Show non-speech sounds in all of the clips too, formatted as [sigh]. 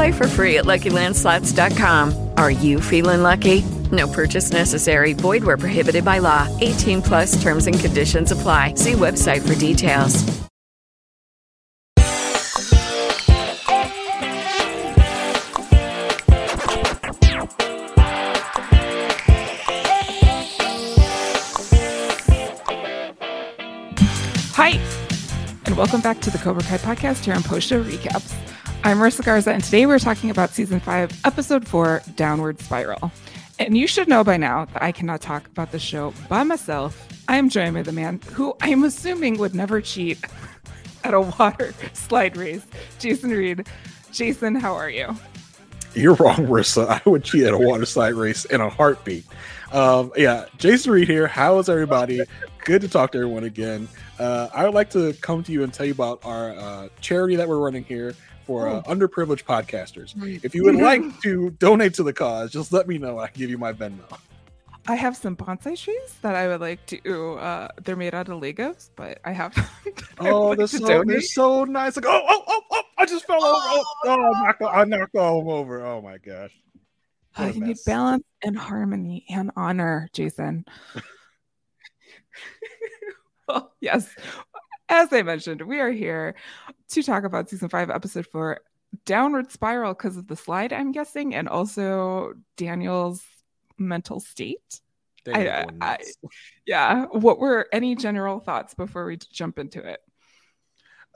Play for free at LuckyLandSlots.com. Are you feeling lucky? No purchase necessary. Void where prohibited by law. 18 plus terms and conditions apply. See website for details. Hi, and welcome back to the Cobra Kai podcast here on Post Show Recaps. I'm Marissa Garza, and today we're talking about season five, episode four, Downward Spiral. And you should know by now that I cannot talk about the show by myself. I am joined by the man who I am assuming would never cheat at a water [laughs] slide race, Jason Reed. Jason, how are you? You're wrong, Marissa. I would cheat at a water slide race in a heartbeat. Um, yeah, Jason Reed here. How is everybody? Good to talk to everyone again. Uh, I would like to come to you and tell you about our uh, charity that we're running here for uh, underprivileged podcasters. If you would like to donate to the cause, just let me know. I can give you my Venmo. I have some bonsai trees that I would like to. Uh, they're made out of Legos, but I have. [laughs] I Oh, would they're so, donate. they're so nice. Like, oh, oh, oh, oh, I just fell over. Oh, oh I, knocked, I knocked all over. Oh my gosh. A [sighs] you need balance and harmony and honor, Jason. [laughs] [laughs] well, yes. As I mentioned, we are here to talk about season five, episode four, Downward Spiral, because of the slide, I'm guessing, and also Daniel's mental state. I- I- Yeah. What were any general thoughts before we jump into it?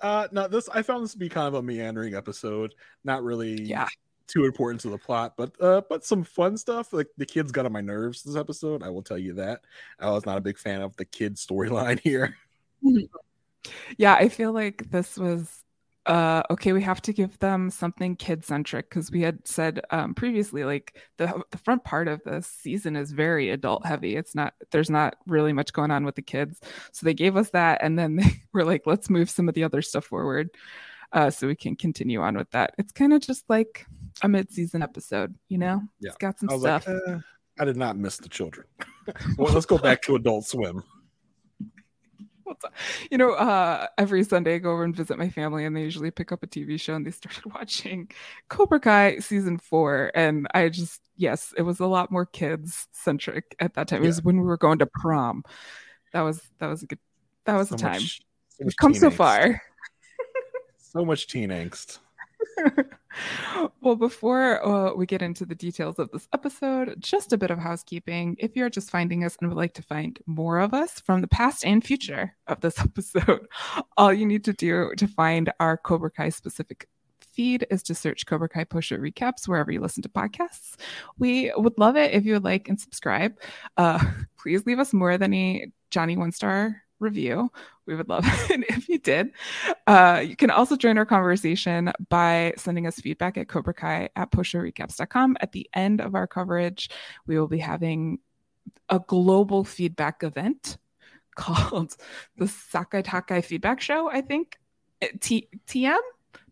Uh, no, this I found this to be kind of a meandering episode. Not really Yeah. too important to the plot, but uh, but some fun stuff. Like the kids got on my nerves this episode. I will tell you that. I was not a big fan of the kid storyline [laughs] here. [laughs] Yeah, I feel like this was uh okay, we have to give them something kid centric because we had said um previously like the the front part of the season is very adult heavy. It's not there's not really much going on with the kids. So they gave us that and then [laughs] they were like let's move some of the other stuff forward uh so we can continue on with that. It's kind of just like a mid-season episode, you know? Yeah. It's got some I stuff. like, eh, I did not miss the children. [laughs] well, let's go back to Adult Swim. [laughs] You know, uh, every Sunday I go over and visit my family, and they usually pick up a TV show, and they [laughs] started watching Cobra Kai season four. And I just, yes, it was a lot more kids centric at that time. It was when we were going to prom. That was that was a good that was So a time. much- so We've come so angst. far. [laughs] So much teen angst. Well, before uh, we get into the details of this episode, just a bit of housekeeping. If you're just finding us and would like to find more of us from the past and future of this [laughs] episode, all you need to do to find our Cobra Kai specific feed is to search Cobra Kai Post Show Recaps wherever you listen to podcasts. We would love it if you would like and subscribe. Uh, [laughs] please leave us more than a Johnny one star review. We would love [laughs] it if you did. Uh, you can also join our conversation by sending us feedback at Cobra Kai at postshowrecaps.com. At the end of our coverage, we will be having a global feedback event [laughs] called the Sakai Takai Feedback Show, I think. Uh, T- TM?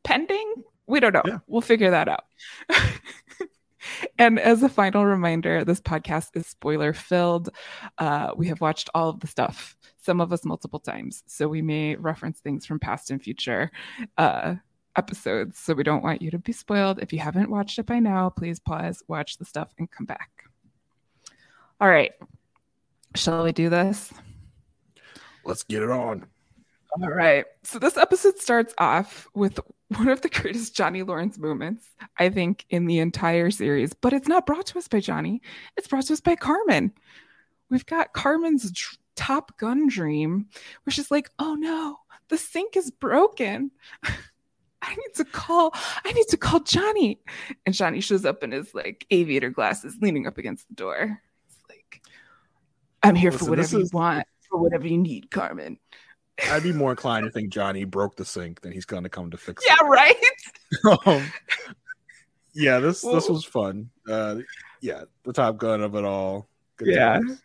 Pending? We don't know. Yeah. We'll figure that out. [laughs] and as a final reminder, this podcast is spoiler filled. Uh, we have watched all of the stuff, some of us multiple times. So we may reference things from past and future uh, episodes. So we don't want you to be spoiled. If you haven't watched it by now, please pause, watch the stuff, and come back. All right. Shall we do this? Let's get it on. All right. So this episode starts off with one of the greatest Johnny Lawrence moments, I think, in the entire series. But it's not brought to us by Johnny, it's brought to us by Carmen. We've got Carmen's Top Gun dream, where she's like, oh no, the sink is broken. [laughs] I need to call, I need to call Johnny. And Johnny shows up in his like aviator glasses, leaning up against the door. He's like, I'm here Listen, for whatever is- you want, for whatever you need, Carmen. I'd be [laughs] more inclined to think Johnny broke the sink than he's going to come to fix it. Yeah, right. [laughs] Um, yeah, this this was fun. Uh, yeah, the Top Gun of it all. Good Yeah. times.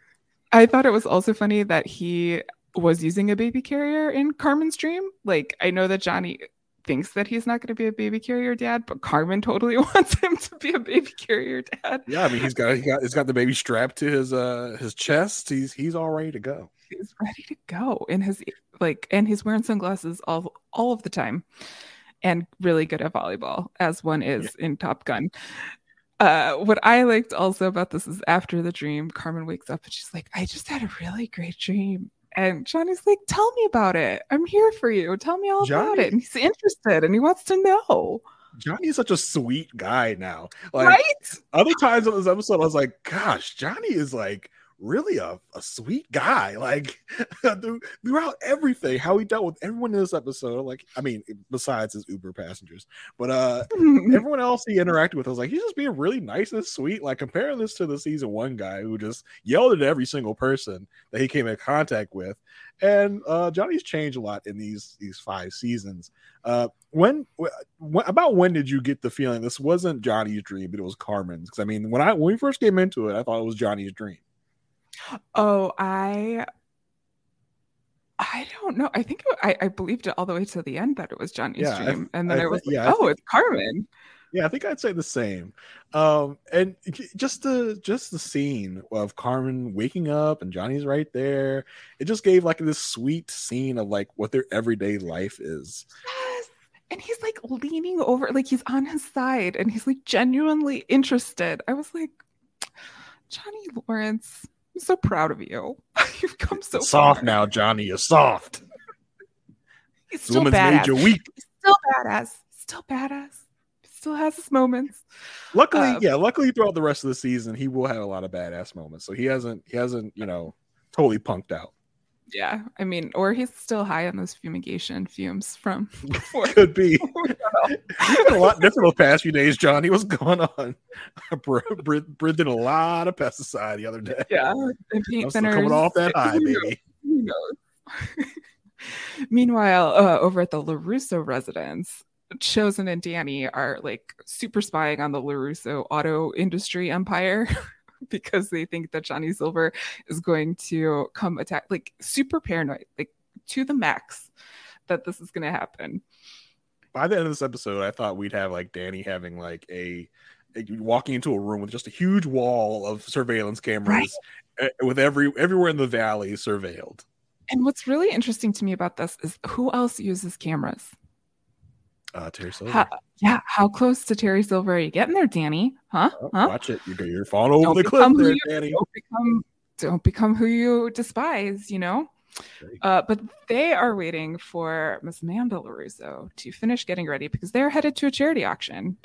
I thought it was also funny that he was using a baby carrier in Carmen's dream. Like, I know that Johnny thinks that he's not going to be a baby carrier dad, but Carmen totally [laughs] wants him to be a baby carrier dad. Yeah, I mean he's got he got he's got the baby strapped to his uh his chest. He's he's all ready to go. He's ready to go in his like, and he's wearing sunglasses all all of the time, and really good at volleyball, as one is in Top Gun. Uh, what I liked also about this is after the dream, Carmen wakes up and she's like, "I just had a really great dream." And Johnny's like, "Tell me about it. I'm here for you. Tell me all about it." And he's interested and he wants to know, Johnny is such a sweet guy now. Like right? other times on this episode, I was like, gosh, Johnny is like really a, a sweet guy. Like [laughs] throughout everything, how he dealt with everyone in this episode. Like, I mean, besides his Uber passengers, but uh [laughs] everyone else he interacted with, I was like, he's just being really nice and sweet. Like comparing this to the season one guy who just yelled at every single person that he came in contact with. And uh Johnny's changed a lot in these these five seasons. Uh when, when about when did you get the feeling this wasn't Johnny's dream, but it was Carmen's? Because I mean, when I when we first came into it, I thought it was Johnny's dream. Oh, I I don't know. I think it, I, I believed it all the way to the end that it was Johnny's Yeah, I- dream, and then I I, was yeah, like, "Oh, it's Carmen." Yeah, I think I'd say the same. Um, and just the just the scene of Carmen waking up and Johnny's right there. It just gave like this sweet scene of like what their everyday life is. Yes. And he's like leaning over, like he's on his side, and he's like genuinely interested. I was like, Johnny Lawrence, I'm so proud of you. [laughs] You've come so soft far. now, Johnny. You're soft. [laughs] He's still woman's badass. made you weak. He's still badass. Still badass. Still has his moments. Luckily, Um, yeah. Luckily, throughout the rest of the season, he will have a lot of badass moments. So he hasn't he hasn't you know totally punked out. Yeah, I mean, or he's still high on those fumigation fumes from [laughs] before. Could be. [laughs] [laughs] A lot different the past few days, John. He was going on? Br- Br- breathed in a lot of pesticide the other day. yeah, and paint I'm coming off that high, baby. Who knows? Meanwhile, uh, over at the LaRusso residence, Chozen and Danny are like super spying on the LaRusso auto industry empire [laughs] because they think that Johnny Silver is going to come attack, like super paranoid, like to the max that this is going to happen. By the end of this episode, I thought we'd have like Danny having like a, walking into a room with just a huge wall of surveillance cameras eh, with every everywhere in the valley surveilled. And what's really interesting to me about this is who else uses cameras? Uh, Terry Silver. How, yeah, how close to Terry Silver are you getting there, Danny? Huh? Oh, huh? Watch it. You're, you're falling over Don't the cliff there, you- Danny. Don't become don't become who you despise, you know? Uh, but they are waiting for Miss Amanda LaRusso to finish getting ready because they're headed to a charity auction.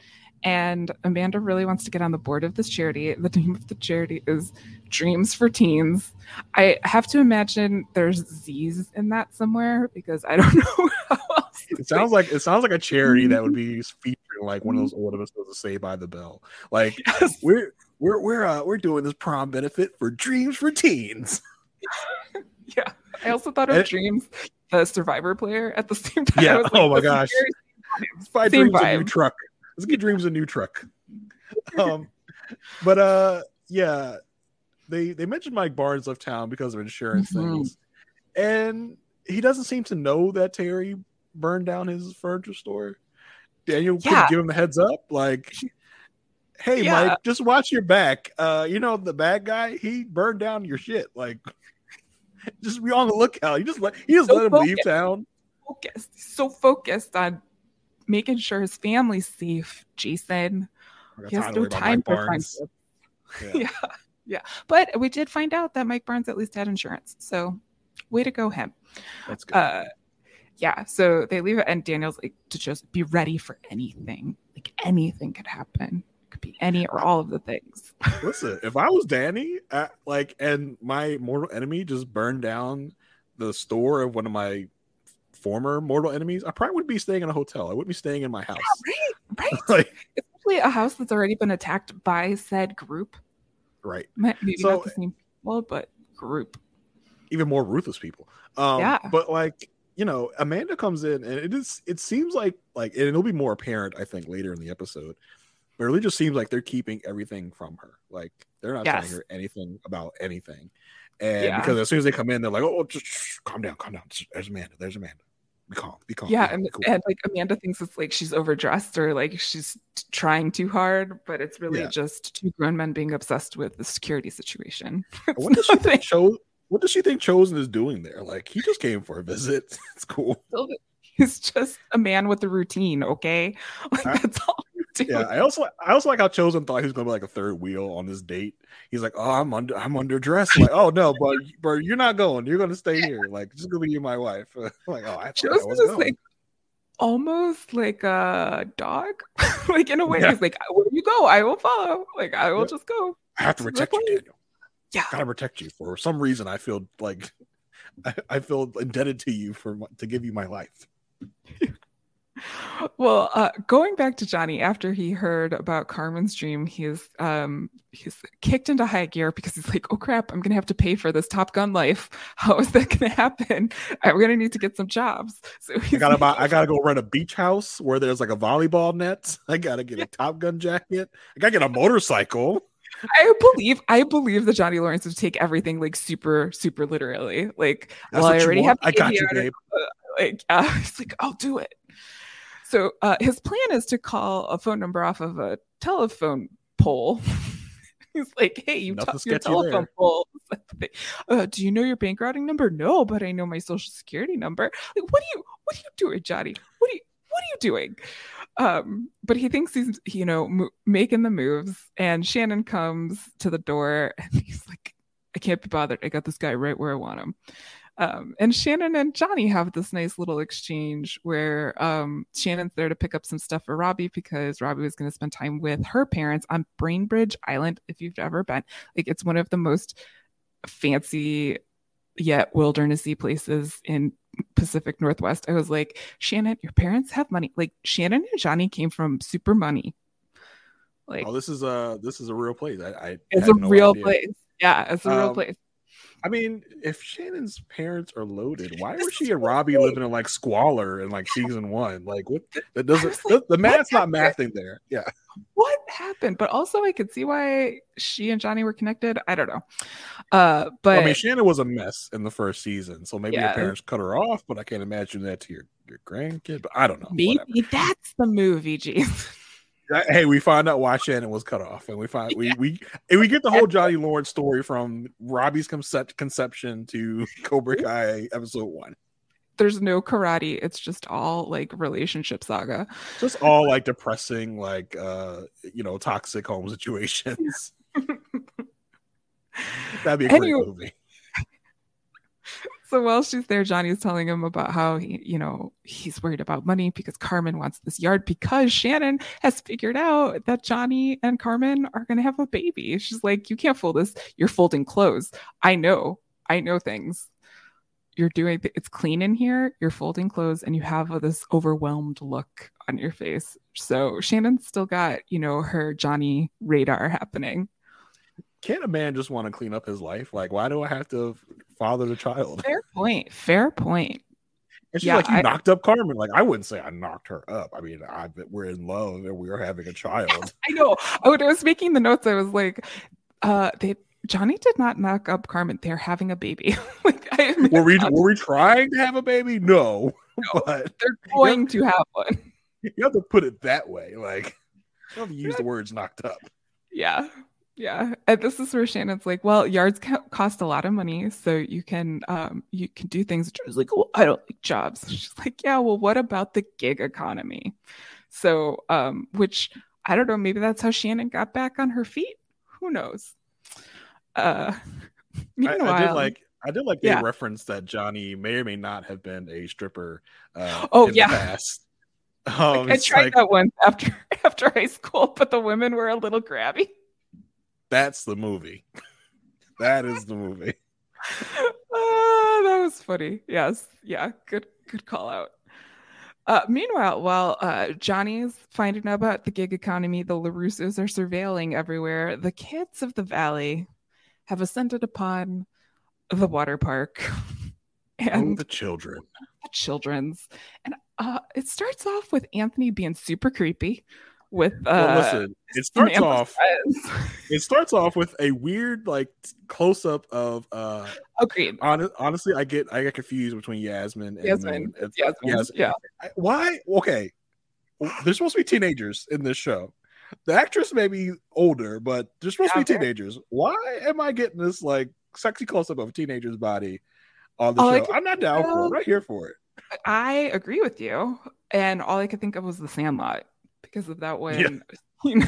And Amanda really wants to get on the board of this charity. The name of the charity is Dreams for Teens. I have to imagine there's Z's in that somewhere because I don't [laughs] know how. [laughs] It sounds like it sounds like a charity that would be [laughs] featuring like one of those old episodes of Saved by the Bell. Like Yes. we're we're we're uh, we're doing this prom benefit for Dreams for Teens. [laughs] Yeah. I also thought of And- Dreamz, the Survivor player, at the same time. Yeah. Was Oh my gosh. very- Let's buy Same Dreamz a new truck. Let's get Dreamz a new truck. Um, but uh, yeah, they they mentioned Mike Barnes left town because of insurance Mhm. things, and he doesn't seem to know that Terry burned down his furniture store. Daniel could give him a heads up, like, "Hey, Yeah. Mike, just watch your back. Uh, you know the bad guy, he burned down your shit. Like, [laughs] just be on the lookout. You just let he just So let him leave town. focused. So focused on making sure his family's safe, Jason. He has no time for friendship. Yeah. [laughs] [laughs] Yeah. Yeah. But we did find out that Mike Barnes at least had insurance. So way to go, him. That's good. Uh yeah. So they leave it and Daniel's like to just be ready for anything. Like anything could happen. Could be any or all of the things. [laughs] Listen, if I was Danny, uh, like, and my mortal enemy just burned down the store of one of my former mortal enemies, I probably would be staying in a hotel. I wouldn't be staying in my house. Right, right. [laughs] like, Especially a house that's already been attacked by said group. right. Maybe So- not the same people, but group. Even more ruthless people. Um, Yeah. But like, you know, Amanda comes in and it is it seems like like and it'll be more apparent, I think, later in the episode. But it really just seems like they're keeping everything from her. Like they're not telling her anything about anything. And Yeah. because as soon as they come in, they're like, "Oh, oh just shh, calm down, calm down. There's Amanda. There's Amanda. Be calm. Be calm. yeah be and, cool." and like amanda thinks it's like she's overdressed or like she's trying too hard but it's really Yeah. just two grown men being obsessed with the security situation [laughs] what does she think What does she think Chozen is doing there? Like he just came for a visit. [laughs] It's cool. he's just a man with a routine okay [laughs] like I- that's all. Yeah, I also I also like how Chozen thought he was gonna be like a third wheel on this date. He's like, oh, I'm under I'm underdressed. Like, oh no, [laughs] but but you're not going. You're gonna stay here. Like, just gonna be you, my wife. like, oh, I, thought I was is going. like almost like a dog like in a way Yeah. he's like where you go i will follow like i will Yeah. just go I have to protect you- Daniel. Yeah. gotta protect you. For some reason, I feel like [laughs] I, I feel indebted to you for to give you my life. [laughs] well uh going back to johnny after he heard about carmen's dream he's um he's kicked into high gear because he's like oh crap i'm gonna have to pay for this top gun life [laughs] how is that gonna happen i'm gonna need to get some jobs so I gotta buy, I gotta go rent a beach house where there's like a volleyball net. I gotta get a Top Gun jacket. I gotta get a motorcycle. I believe i believe that johnny lawrence would take everything like super super literally. Like That's well i already have I got you, babe. [laughs] like uh, [laughs] he's like i'll do it. So uh, his plan is to call a phone number off of a telephone pole. [laughs] He's like hey you Nothing t- your telephone there. pole. Uh, do you know your bank routing number? No but i know my social security number. Like what are you what are you doing johnny? What are you what are you doing um but he thinks he's you know making the moves and shannon comes to the door and he's like i can't be bothered i got this guy right where i want him um, and Shannon and Johnny have this nice little exchange where um, Shannon's there to pick up some stuff for Robbie because Robbie was going to spend time with her parents on Bainbridge Island. If you've ever been, like it's one of the most fancy yet wildernessy places in Pacific Northwest. I was like, Shannon, your parents have money. Like Shannon and Johnny came from super money. Like Oh, this is a this is a real place. I, I it's a no real idea. place. Yeah, it's a real Um, place. I mean, if Shannon's parents are loaded, why was she and Robbie living in like squalor in like season one? Like what that doesn't like, the, math's not happened? mathing there. Yeah. what happened but also i could see why she and johnny were connected i don't know uh but I mean, Shannon was a mess in the first season, so maybe Yeah. her parents cut her off, but I can't imagine that to your, your grandkid. But I don't know. maybe whatever. that's the movie [laughs] jeez Uh, Hey, we find out why Shannon was cut off, and we find we we and we get the whole Johnny Lawrence story from Robbie's concept conception to [laughs] Cobra Kai episode one. there's no karate it's just all like relationship saga Just all like depressing, like uh, you know, toxic home [laughs] situations. [laughs] That'd be a great Anyway. movie. So while she's there johnny's telling him about how he you know he's worried about money because carmen wants this yard because shannon has figured out that johnny and carmen are to have a baby. She's like you can't fool this. You're folding clothes. I know. I know things. You're doing th- it's clean in here. You're folding clothes and you have this overwhelmed look on your face. So shannon's still got you know her johnny radar happening Can't a man just want to clean up his life? Like, why do I have to father the child? fair point fair point. And she's Yeah, like, you I- knocked up Carmen. Like, I wouldn't say I knocked her up. I mean, I we're in love and we are having a child. [laughs] I know. When I was making the notes, I was like, uh, they Johnny did not knock up Carmen. They're having a baby. [laughs] like I were we were we trying to have a baby? No, [laughs] but they're going to have one. you have to put it that way. Like, you have to use the words knocked up. Yeah. Yeah. And this is where Shannon's like, well, yards co- cost a lot of money, so you can um you can do things. I like, well, I don't like jobs. [laughs] She's like, yeah, well, what about the gig economy? So um, which I don't know, maybe that's how Shannon got back on her feet. Who knows? Uh [laughs] I, meanwhile, I did like. I did like Yeah. referenced that Johnny may or may not have been a stripper. Uh, Oh, in yeah. the past. Um, I tried like, that once [laughs] after after high school, but the women were a little grabby. That's the movie. that is the movie. Uh, [laughs] Oh, that was funny. Yes. Yeah. Good good call out. Uh, meanwhile, while uh, Johnny's finding out about the gig economy, the LaRussos are surveilling everywhere. The kids of the valley have ascended upon the water park [laughs] and oh, the children. The children's. And uh, it starts off with Anthony being super creepy with uh well, listen it starts off it starts off with a weird like close-up of uh agreed. on, honestly i get i get confused between yasmin and yasmin, yasmin. Yasmin. yeah. Why okay they're supposed to be teenagers in this show. The actress may be older but they're supposed yeah, to be teenagers. Why am i getting this like sexy close-up of a teenager's body on the all show? i'm not down for it. i'm not here for it. I agree with you and all i could think of was the sandlot because of that one. Yeah.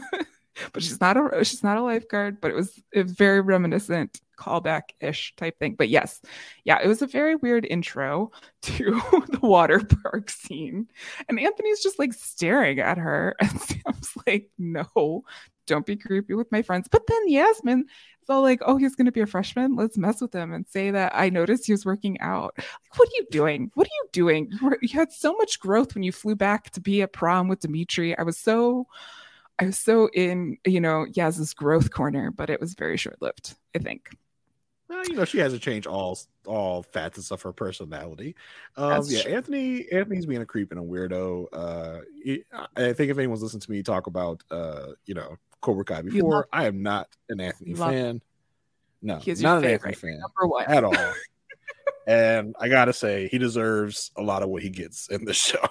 [laughs] but she's not a she's not a lifeguard, but it was it was very reminiscent callback ish type thing. But yes, yeah, it was a very weird intro [laughs] to [laughs] the water park scene, and Anthony's just like staring at her, and Sam's like, "No, don't be creepy with my friends." But then Yasmin all like, "Oh, he's going to be a freshman. Let's mess with him and say that I noticed he was working out." Like, what are you doing? What are you doing? You, you had so much growth when you flew back to be at prom with Dimitri. I was so. I was so in, you know, Yaz's growth corner, but it was very short lived, I think. Well, you know, she hasn't changed all all facets of her personality. Um, yeah, true. Anthony Anthony's being a creep and a weirdo. Uh, he, I think if anyone's listened to me talk about, uh, you know, Cobra Kai before, love- I am not an Anthony fan. No, He's not an Anthony fan at all. [laughs] and I gotta say, he deserves a lot of what he gets in the show.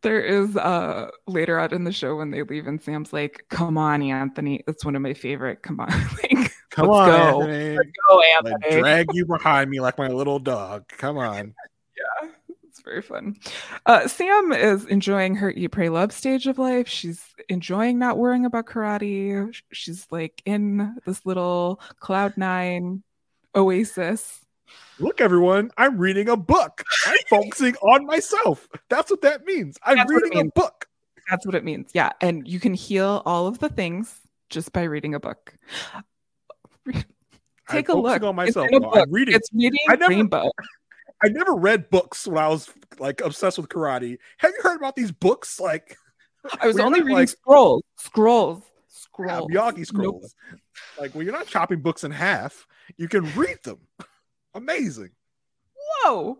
There is uh later out in the show when they leave and Sam's like, "Come on, Anthony, it's one of my favorite." Come on, [laughs] like Come Let's on, go. Anthony. Let's go, Anthony. Drag you behind me like my little dog. Come on. [laughs] yeah, it's very fun. Uh, Sam is enjoying her eat, pray, love stage of life. She's enjoying not worrying about karate. She's like in this little cloud nine oasis. Look, everyone, I'm reading a book. I'm [laughs] focusing on myself. That's what that means. I'm That's reading a book. That's what it means. Yeah. And you can heal all of the things just by reading a book. Take I'm a look. On myself. It's I'm reading. It's reading I never, Rainbow. I never read books when I was like obsessed with karate. Have you heard about these books? Like, I was only reading like, scrolls, scrolls, scrolls, yeah, Miyagi scrolls. Nope. Like when you're not chopping books in half, you can read them. Amazing. Whoa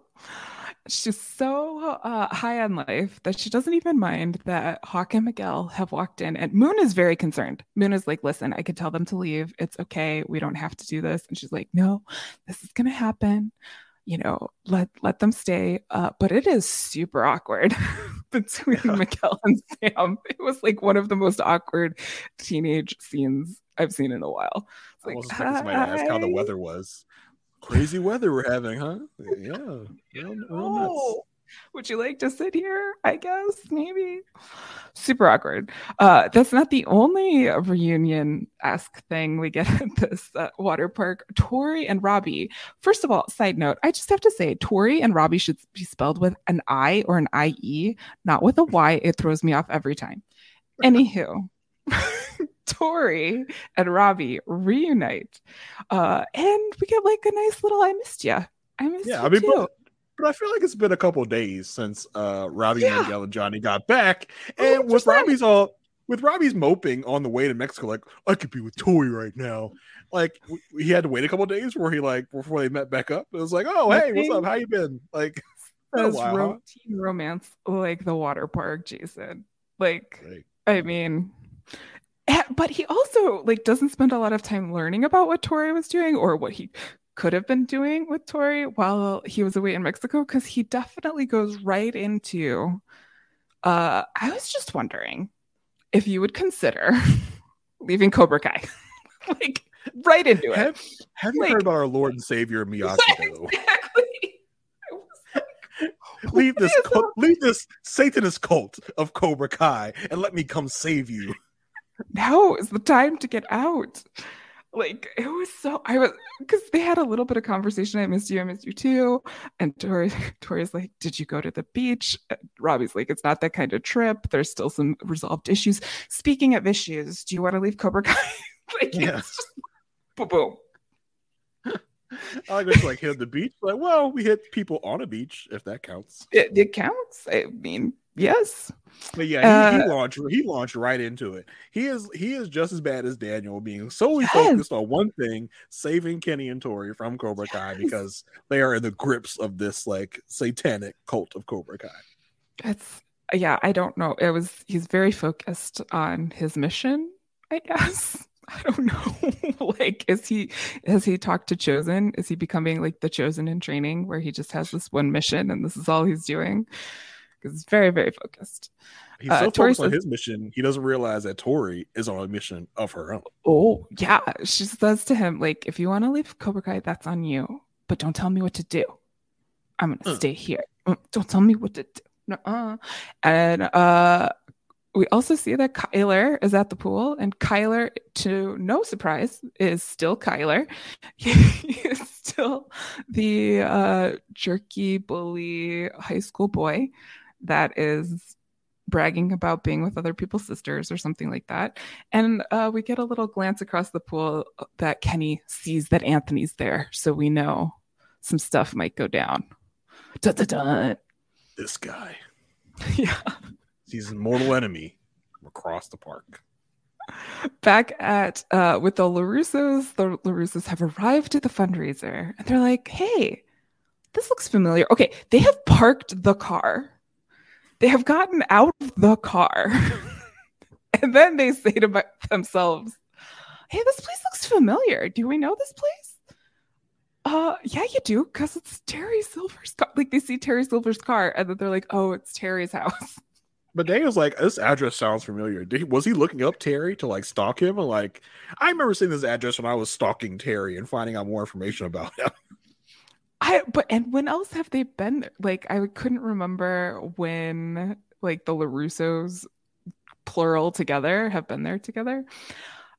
she's so uh, high on life that she doesn't even mind that Hawk and Miguel have walked in. And Moon is very concerned. Moon is like, listen, I could tell them to leave. It's okay. We don't have to do this. And she's like, no, this is going to happen. You know, let let them stay. Uh, but it is super awkward [laughs] between yeah. Miguel and Sam. It was like one of the most awkward teenage scenes I've seen in a while. It's I was expecting somebody to ask how the weather was. Crazy weather we're having, huh? Yeah. [laughs] Real, real Would you like to sit here? I guess maybe. Super awkward. Uh, that's not the only reunion esque thing we get [laughs] at this uh, water park. Tori and Robbie. First of all, side note, I just have to say, Tori and Robbie should be spelled with an I or an IE, not with a Y. It throws me off every time. [laughs] Anywho. [laughs] Tori and Robbie reunite. Uh, and we get like a nice little I missed you. I missed yeah, you I mean, too. But, but I feel like it's been a couple days since uh Robbie, yeah. Miguel, and Johnny got back. And with Robbie's all with Robbie's moping on the way to Mexico, like, I could be with Tori right now. Like he had to wait a couple days before he like before they met back up. It was like, oh hey, what's up? How you been? Like that's ro- teen romance like the water park, Jason. Like, right. I mean, but he also like doesn't spend a lot of time learning about what Tori was doing or what he could have been doing with Tori while he was away in Mexico because he definitely goes right into uh I was just wondering if you would consider [laughs] leaving Cobra Kai. [laughs] like right into it. Have, you like, heard about our Lord and Savior [laughs] Miyagi? exactly. leave this cult, leave this Satanist cult of Cobra Kai and let me come save you now is the time to get out. Like it was so I was because they had a little bit of conversation. I missed you, I missed you too. And Tori [laughs] Tori's like, Did you go to the beach? Robbie's like, It's not that kind of trip. There's still some resolved issues. Speaking of issues, do you want to leave Cobra Kai? [laughs] like yeah. it's just boom boom. I like like [laughs] hit the beach. Like, well, we hit people on a beach if that counts. It, it counts. I mean, yes. But yeah, he, Uh, he launched he launched right into it. He is he is just as bad as Daniel, being solely Yes. focused on one thing, saving Kenny and Tori from Cobra Kai because they are in the grips of this like satanic cult of Cobra Kai. It's yeah, I don't know. It was he's very focused on his mission, I guess. [laughs] I don't know. [laughs] like, is he has he talked to Chozen? Is he becoming like the Chozen in training where he just has this one mission and this is all he's doing? Because it's very, very focused. He's Uh, so Tori focused on his mission, he doesn't realize that Tori is on a mission of her own. Oh, yeah. She says to him, like, if you want to leave Cobra Kai, that's on you. But don't tell me what to do. I'm gonna Uh. stay here. Mm, Don't tell me what to do. Nuh-uh. And uh we also see that Kyler is at the pool, and Kyler, to no surprise, is still Kyler. [laughs] He is still the uh, jerky bully high school boy that is bragging about being with other people's sisters or something like that. And uh, we get a little glance across the pool that Kenny sees that Anthony's there, so we know some stuff might go down. Dun, dun, dun. This guy. [laughs] Yeah. He's a mortal enemy across the park. back at uh with the LaRussos, the LaRussos have arrived at the fundraiser and they're like, hey, this looks familiar. Okay, they have parked the car. They have gotten out of the car. [laughs] and then they say to my- themselves, hey, this place looks familiar. Do we know this place? Uh yeah, you do, because it's Terry Silver's car. Like they see Terry Silver's car, and then they're like, oh, it's Terry's house. [laughs] But Daniel's like, this address sounds familiar. Did he, was he looking up Terry to like stalk him? And like, I remember seeing this address when I was stalking Terry and finding out more information about him. [laughs] I but and when else have they been? Like I couldn't remember when like the LaRussos plural together have been there together.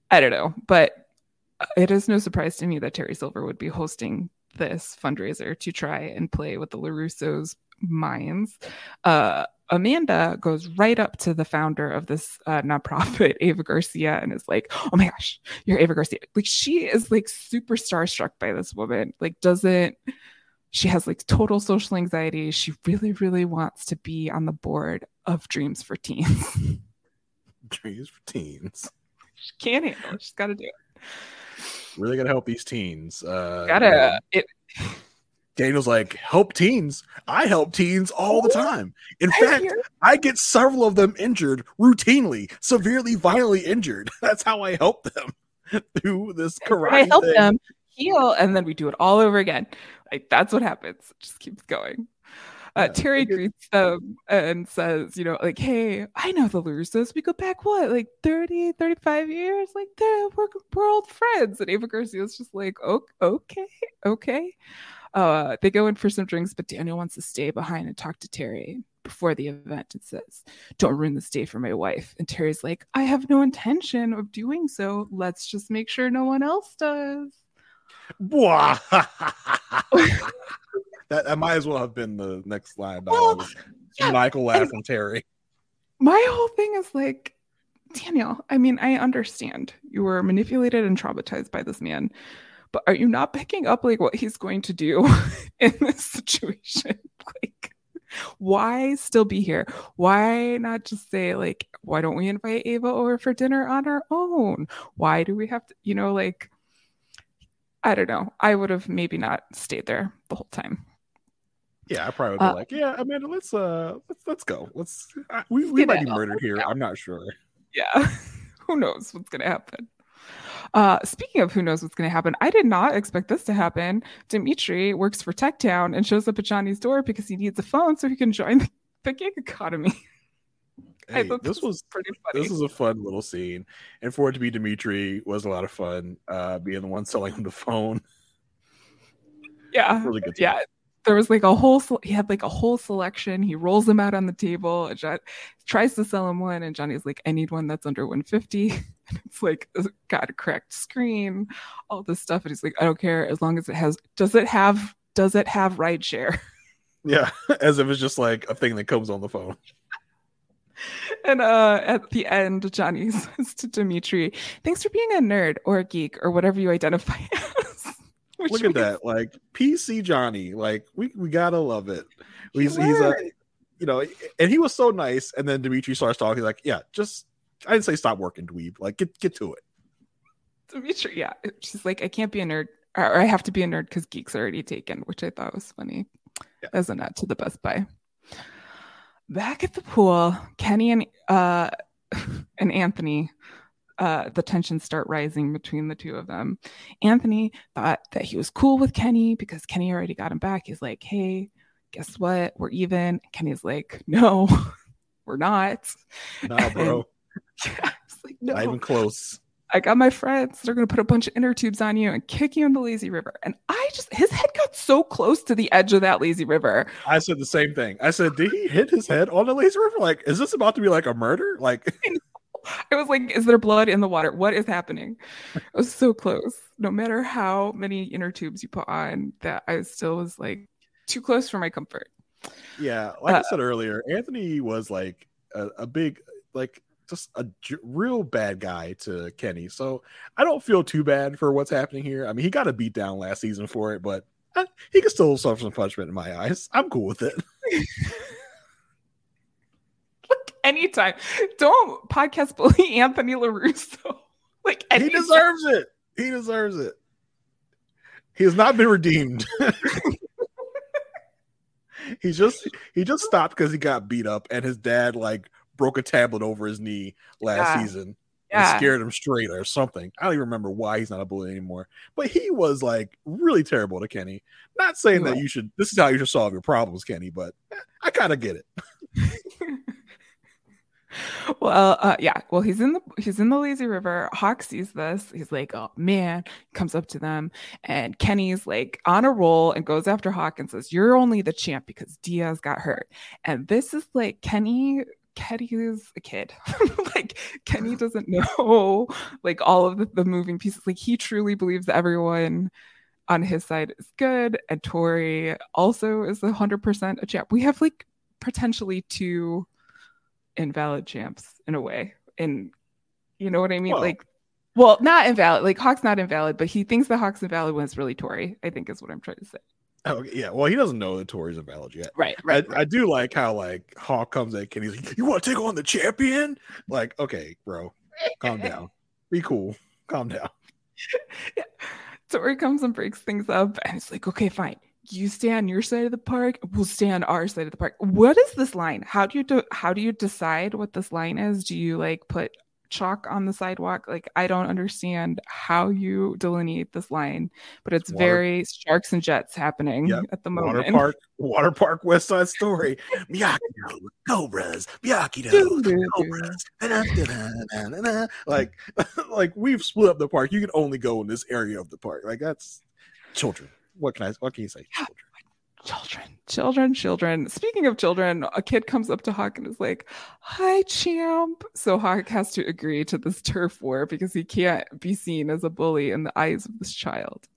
I don't know, but uh, it is no surprise to me that Terry Silver would be hosting this fundraiser to try and play with the LaRussos minds. Uh Amanda goes right up to the founder of this uh, nonprofit, [laughs] Ava Garcia, and is like, "Oh my gosh, you're Ava Garcia!" Like she is like super starstruck by this woman. Like doesn't she has like total social anxiety. She really, really wants to be on the board of Dreams for Teens. [laughs] Dreams for teens. she can't handle it. She's got to do it. Really gotta help these teens. Uh, Gotta it. Daniel's like, help teens. I help teens all the time. In I fact, hear- I get several of them injured routinely, severely, violently injured. [laughs] That's how I help them [laughs] through this karate. I help thing. them heal, and then we do it all over again. Like that's what happens. It just keeps going. Uh, Yeah, Terry greets them and says, you know, like, hey, I know the Russos. We go back, what, like 30, 35 years? Like, they're, we're, we're old friends. And Ava Garcia's just like, "O- okay, okay. Uh, they go in for some drinks, but Daniel wants to stay behind and talk to Terry before the event and says, don't ruin this day for my wife. And Terry's like, I have no intention of doing so. Let's just make sure no one else does. [laughs] That, that might as well have been the next line Well, yeah, Michael laugh from Terry. my whole thing is like daniel i mean i understand you were manipulated and traumatized by this man but are you not picking up like what he's going to do [laughs] in this situation? [laughs] Like why still be here? Why not just say like why don't we invite ava over for dinner on our own? Why do we have to you know like i don't know. I would have maybe not stayed there the whole time. Yeah, I probably would be Uh, like, yeah, Amanda, let's uh, let's let's go. Let's uh, we, we might be murdered [laughs] here. I'm not sure. yeah. Who knows what's going to happen uh speaking of who knows what's going to happen i did not expect this to happen. Dimitri works for tech town and shows up at johnny's door because he needs a phone so he can join the, the gig economy. [laughs] Hey, thought this was pretty funny. this is a fun little scene, and for it to be Dimitri was a lot of fun. Uh, being the one selling him the phone, yeah. Really good. yeah there was like a whole he had like a whole selection. He rolls them out on the table. John tries to sell him one and johnny's like i need one that's under 150 [laughs] and it's like got a cracked screen all this stuff. And he's like i don't care. As long as it has does it have does it have ride share [laughs] yeah, [laughs] as if it's just like a thing that comes on the phone. and uh at the end johnny says to dimitri thanks for being a nerd or a geek or whatever you identify as [laughs] Look at that, like PC Johnny. Like we we gotta love it. He's he's a you know, and he was so nice. And then Dimitri starts talking He's like, yeah, just I didn't say stop working, dweeb. Like get get to it. Dimitri, yeah, she's like, I can't be a nerd, or I have to be a nerd because geek's are already taken, which I thought was funny yeah. as a nut to the Best Buy. Back at the pool, Kenny and uh [laughs] and Anthony uh, the tensions start rising between the two of them. Anthony thought that he was cool with Kenny because Kenny already got him back. He's like, hey, guess what? We're even. Kenny's like, no, [laughs] we're not. Nah, bro. [laughs] yeah, like, no. Not even close. I got my friends. They're going to put a bunch of inner tubes on you and kick you in the lazy river. And I just, his head got so close to the edge of that lazy river. I said the same thing. I said, did he hit his head on the lazy river? Like, is this about to be like a murder? Like, [laughs] I was like, is there blood in the water? What is happening? I was so close. No matter how many inner tubes you put on, that I still was like too close for my comfort. Yeah. Like uh, I said earlier, Anthony was like a, a big, like, just a j- real bad guy to Kenny. So I don't feel too bad for what's happening here. I mean, he got a beat down last season for it, but I, he can still suffer some punishment in my eyes. I'm cool with it. [laughs] anytime. Don't podcast bully [laughs] Anthony LaRusso. [laughs] Like anytime. he deserves it. He deserves it. He has not been redeemed. [laughs] he just he just stopped because he got beat up and his dad like broke a tablet over his knee last yeah. season yeah. and scared him straight or something. I don't even remember why he's not a bully anymore. But he was like really terrible to Kenny. Not saying that you should this is how you should solve your problems, Kenny, but I kind of get it. Well, uh, yeah. Well, he's in the he's in the lazy river. Hawk sees this. He's like, "Oh man!" Comes up to them, and Kenny's like on a roll and goes after Hawk and says, "You're only the champ because Diaz got hurt." And this is like Kenny. Kenny is a kid. [laughs] like Kenny doesn't know [laughs] like all of the, the moving pieces. Like he truly believes everyone on his side is good, and Tori also is hundred percent a champ. We have like potentially two invalid champs in a way. And you know what I mean? Well, like, well, not invalid. Like Hawk's not invalid, but he thinks the Hawk's invalid when it's really Tori. I think is what I'm trying to say. Oh yeah, well he doesn't know that Tori's invalid yet. Right, right. I, right. I do like how like Hawk comes in and he's like, "You want to take on the champion?" Like, okay, bro, calm [laughs] down, be cool, calm down. [laughs] yeah. Tori comes and breaks things up, and it's like, okay, fine you stay on your side of the park we'll stay on our side of the park. What is this line? How do you do how do you decide what this line is? Do you like put chalk on the sidewalk? Like i don't understand how you delineate this line but it's water, very sharks and jets happening yep, at the moment. water park water park west side story. Miyagi cobras miyagi cobras [laughs] like [laughs] like we've split up the park. You can only go in this area of the park. Like that's children what can I what can you say? Children. Children, children, Speaking of children, a kid comes up to Hawk and is like, Hi, champ. So Hawk has to agree to this turf war because he can't be seen as a bully in the eyes of this child.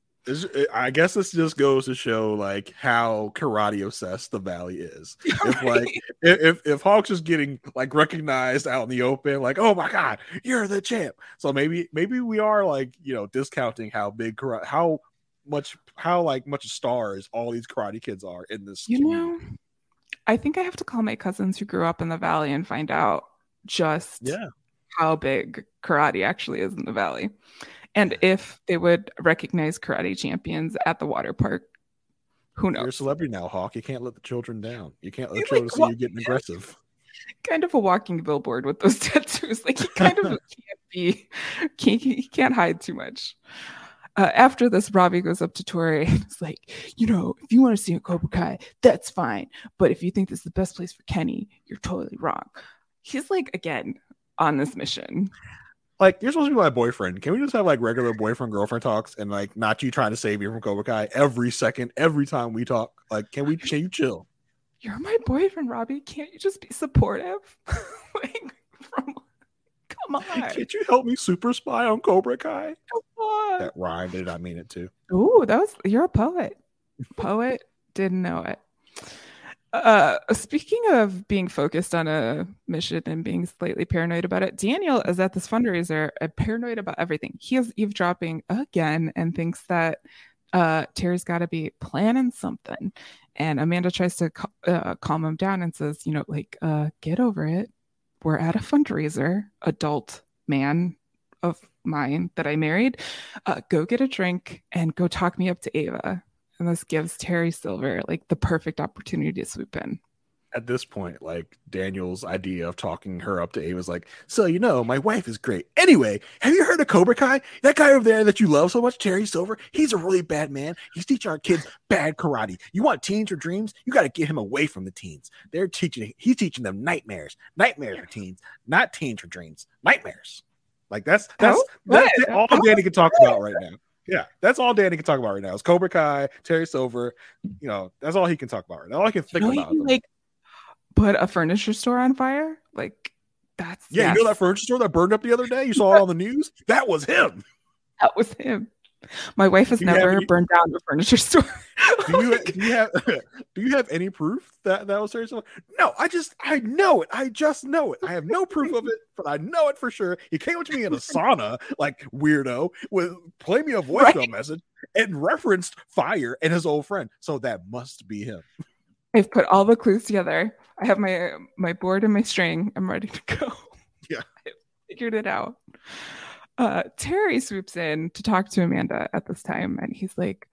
I guess this just goes to show like how karate obsessed the valley is. [laughs] If like if if Hawk's just getting like recognized out in the open, like oh my god, you're the champ. So maybe maybe we are like you know discounting how big karate, how much how like much stars all these karate kids are in this. You community. know, I think I have to call my cousins who grew up in the valley and find out just yeah how big karate actually is in the valley, and if they would recognize karate champions at the water park. Who knows? You're a celebrity now, Hawk. You can't let the children down. You can't let the children like, see you getting aggressive. [laughs] Kind of a walking billboard with those [laughs] tattoos. Like he kind of [laughs] can't be, can't, he can't hide too much uh, after this, Robbie goes up to Tori and it's like, you know, if you want to see a Cobra Kai, that's fine. But if you think this is the best place for Kenny, you're totally wrong. He's like, again, on this mission. Like, you're supposed to be my boyfriend. Can we just have like regular boyfriend girlfriend talks and like not you trying to save me from Cobra Kai every second, every time we talk? Like, can we can you chill? You're my boyfriend, Robbie. Can't you just be supportive? [laughs] like, from Come on. Can't you help me super spy on Cobra Kai? That rhymed. Did I mean it too? Ooh, that was you're a poet. Poet didn't know it. Uh, speaking of being focused on a mission and being slightly paranoid about it, Daniel is at this fundraiser, uh, paranoid about everything. He is eavesdropping again and thinks that uh, Terry's got to be planning something. And Amanda tries to uh, calm him down and says, you know, like, uh, get over it. We're at a fundraiser, adult man of mine that I married. Uh, go get a drink and go talk me up to Ava. And this gives Terry Silver like the perfect opportunity to swoop in at this point, like Daniel's idea of talking her up to Ava was like, so you know, my wife is great. Anyway, have you heard of Cobra Kai? That guy over there that you love so much, Terry Silver, he's a really bad man. He's teaching our kids bad karate. You want teens or dreams? You got to get him away from the teens. They're teaching, he's teaching them nightmares. Nightmares for teens, not teens or dreams. Nightmares. Like that's that's oh, that's, that's all Danny can talk about right now. Yeah, that's all Danny can talk about right now. Is Cobra Kai, Terry Silver. You know, that's all he can talk about right now. All I can think you know, about. Like put a furniture store on fire? Like that's yeah. Yes. You know that furniture store that burned up the other day? You saw it on the [laughs] news. That was him. That was him. My wife has never any, burned down the furniture [laughs] store. do, you, [laughs] do you have do you have any proof that that was seriously? No, I just I know it. I just know it. I have no proof of it, but I know it for sure. He came up to me in a sauna, like weirdo, with play me a voicemail right? message and referenced fire and his old friend. So that must be him. I've put all the clues together. I have my my board and my string. I'm ready to go. [laughs] Yeah, [laughs] I figured it out. Uh, Terry swoops in to talk to Amanda at this time, and he's like,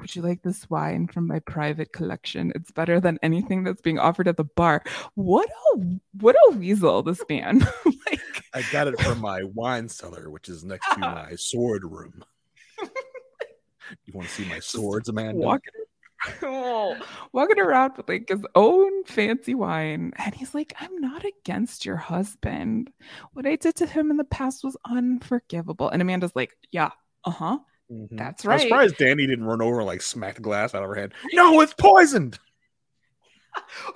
"Would you like this wine from my private collection? It's better than anything that's being offered at the bar." What a what a weasel this man! [laughs] like, I got it from my wine cellar, which is next to my sword room. you want to see my swords, Amanda? Walking walking around with like his own fancy wine. And he's like, I'm not against your husband. What I did to him in the past was unforgivable. And Amanda's like, Yeah, uh huh. Mm-hmm. That's right. I'm surprised Danny didn't run over and like smack the glass out of her head. No, it's poisoned.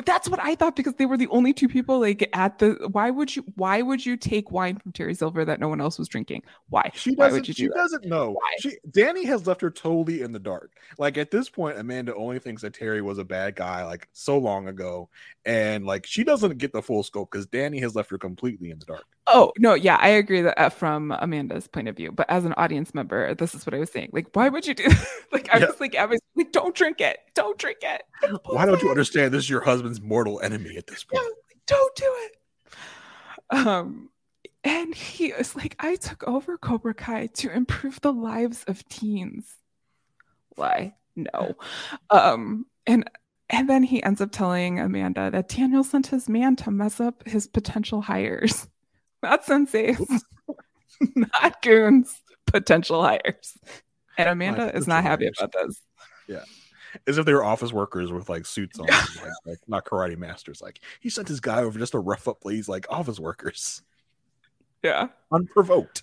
That's what I thought because they were the only two people like at the. Why would you? Why would you take wine from Terry Silver that no one else was drinking? Why? She doesn't. Why would you do she that? doesn't know. Why? She, Danny has left her totally in the dark. Like at this point, Amanda only thinks that Terry was a bad guy like so long ago, and like she doesn't get the full scope because Danny has left her completely in the dark. Oh no, yeah, I agree that uh, from Amanda's point of view, but as an audience member, this is what I was saying. Like, why would you do? [laughs] like, I yeah. was like, I was like, don't drink it, don't drink it. Why don't you understand? This is your husband's mortal enemy at this point. Don't do it. Um, and he is like, I took over Cobra Kai to improve the lives of teens. Why? No. Um, and and then he ends up telling Amanda that Daniel sent his man to mess up his potential hires. [laughs] Not senseis, [laughs] not goons, potential hires. And Amanda is not happy about this. Yeah. As if they were office workers with like suits on, like, like, not karate masters. Like he sent his guy over just to rough up these like office workers. Yeah. Unprovoked.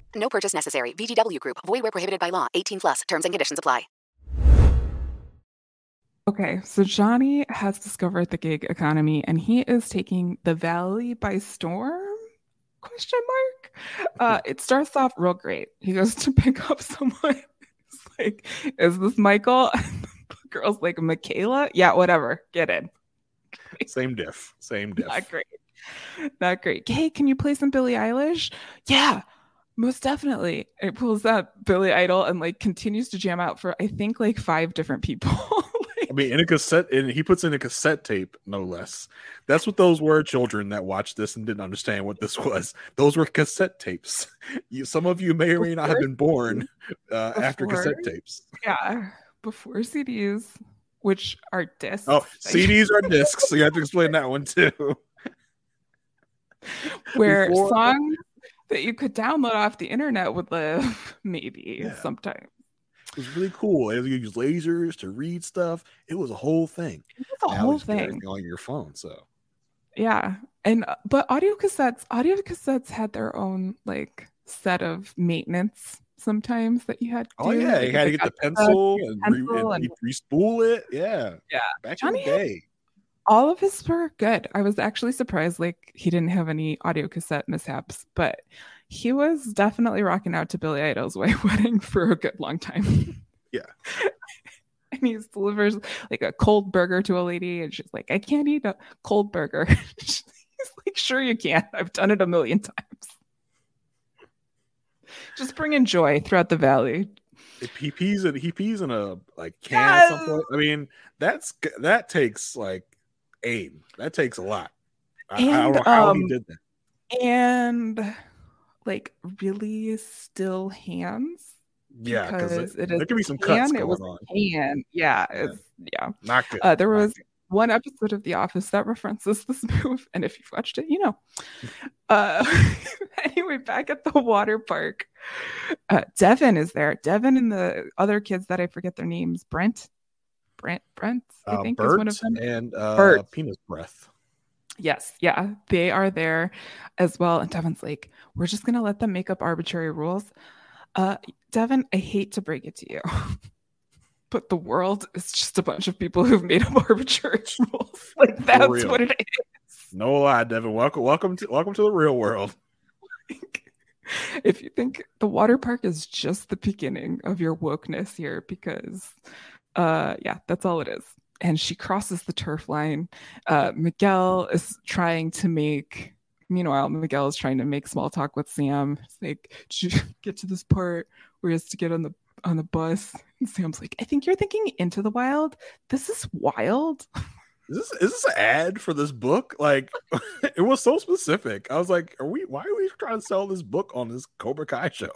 No purchase necessary. VGW Group. Void where prohibited by law. 18 plus. Terms and conditions apply. Okay, so Johnny has discovered the gig economy and he is taking the valley by storm Question mark. Uh, it starts off real great. He goes to [laughs] pick up someone. It's like, is this Michael? [laughs] And the girl's like, Michaela? Yeah, whatever. Get in. Same diff. Same [laughs] diff. Not great. Not great. Hey, can you play some Billie Eilish? Yeah, most definitely. It pulls up Billy Idol and like continues to jam out for I think like five different people. [laughs] I mean, in a cassette, and he puts in a cassette tape, no less. That's what those were. Children that watched this and didn't understand what this was. Those were cassette tapes. [laughs] You, some of you may or may not have been born uh, after cassette tapes. yeah, before CDs, which are discs. Oh, [laughs] CDs are discs, so you have to explain that one too. where before- songs that you could download off the internet would live, [laughs] maybe Yeah. sometime. It was really cool. They use lasers to read stuff. It was a whole thing. It's a Now whole you just get thing. on your phone. So Yeah. And uh, but audio cassettes, audio cassettes had their own like set of maintenance sometimes that you had to Oh do. yeah, Like, you had to get the got stuck, pencil and, re- pencil and and- re- spool it. Yeah, Yeah. back Johnny in the had- day. All of his were good. I was actually surprised like he didn't have any audio cassette mishaps, but he was definitely rocking out to Billy Idol's [laughs] White Wedding for a good long time. Yeah. [laughs] and he delivers like a cold burger to a lady, and she's like, I can't eat a cold burger. [laughs] He's like, Sure, you can. I've done it a million times. Just bringing joy throughout the valley. He pees in he pees in a like can Yes! at some point. I mean, that's that takes like aim. That takes a lot. I, I don't And, know how he um, did that. And like really still hands. Yeah, because it there is could be some cuts it going was on. pan. Yeah, Yeah. it's yeah. Not good. Uh, there Not was good. one episode of The Office that [laughs] references this move, and if you've watched it, you know. [laughs] Uh, [laughs] anyway, back at the water park, uh, Devon is there. Devon and the other kids that I forget their names. Brent, Brent, Brent. I uh, think Bert is one of them. and uh, Bert. penis breath. Yes, yeah, they are there as well. And Devon's like, we're just gonna let them make up arbitrary rules. Uh, Devon, I hate to break it to you, [laughs] but the world is just a bunch of people who've made up [laughs] arbitrary [laughs] rules. Like that's what it is. No lie, Devon. Welcome, welcome to welcome to the real world. if you think the water park is just the beginning of your wokeness here, because uh yeah, that's all it is. And she crosses the turf line. Uh Miguel is trying to make meanwhile, Miguel is trying to make small talk with Sam. It's like, "Did you [laughs] get to this part where he has to get on the on the bus. And Sam's like, I think you're thinking into the wild. This is wild. Is this is this an ad for this book? Like, [laughs] it was so specific. I was like, "Are we? Why are we trying to sell this book on this Cobra Kai show?"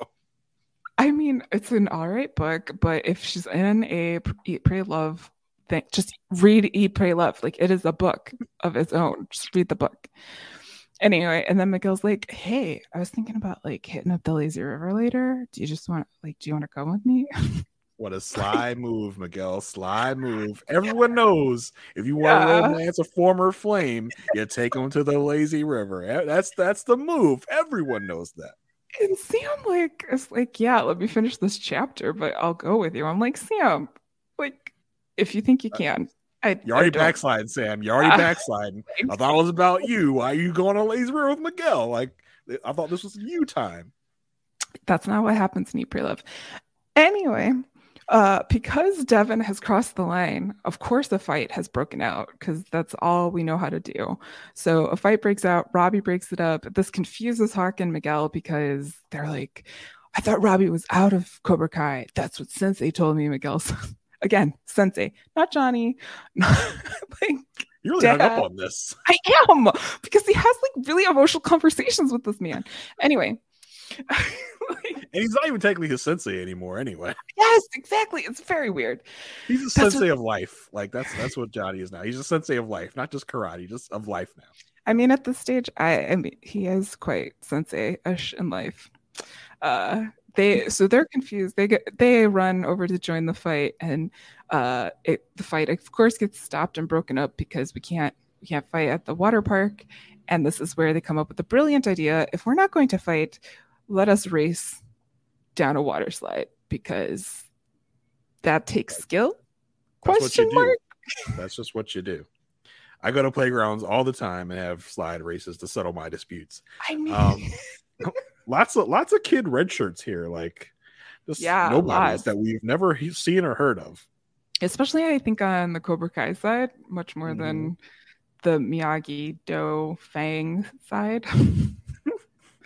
I mean, it's an all right book, but if she's in a Eat, Pray, Love thing, just read Eat, Pray, Love. Like it is a book of its own. Just read the book. Anyway, and then Miguel's like, "Hey, I was thinking about like hitting up the lazy river later. Do you just want like, do you want to come with me?" [laughs] What a sly move, Miguel. Sly move. [laughs] Everyone knows if you want to Yeah. romance a former flame, you take them to the lazy river. Eh, That's that's the move. Everyone knows that. And Sam like is like, "Yeah, let me finish this chapter, but I'll go with you." I'm like, "Sam, like, if you think you uh, can." I, You're already backsliding, Sam. You're already [laughs] backsliding. I thought it was about you. Why are you going on lazy river with Miguel? Like, I thought this was you time. That's not what happens in Eat, Love. Anyway, uh, because Devon has crossed the line, of course a fight has broken out because that's all we know how to do. So a fight breaks out. Robbie breaks it up. This confuses Hawk and Miguel because they're like, I thought Robbie was out of Cobra Kai. That's what Sensei told me, Miguel. [laughs] Again, Sensei, not Johnny. [laughs] like, You really hung up on this. I am because he has like really emotional conversations with this man. Anyway. [laughs] And he's not even technically his sensei anymore, anyway. Yes, exactly. It's very weird. He's a That's sensei of life. Like that's that's what Johnny is now. He's a sensei of life, not just karate, just of life now. I mean, at this stage, I, I mean, he is quite sensei-ish in life. Uh, they so they're confused. They get they run over to join the fight, and uh, it the fight of course gets stopped and broken up because we can't we can't fight at the water park. And this is where they come up with a brilliant idea. If we're not going to fight, let us race down a water slide because that takes skill. That's Question mark. [laughs] That's just what you do. I go to playgrounds all the time and have slide races to settle my disputes. I mean, Um, [laughs] lots of lots of kid red shirts here, like just Yeah, nobodies that we've never seen or heard of. especially I think on the Cobra Kai side, much more than the Miyagi Do Fang side. [laughs]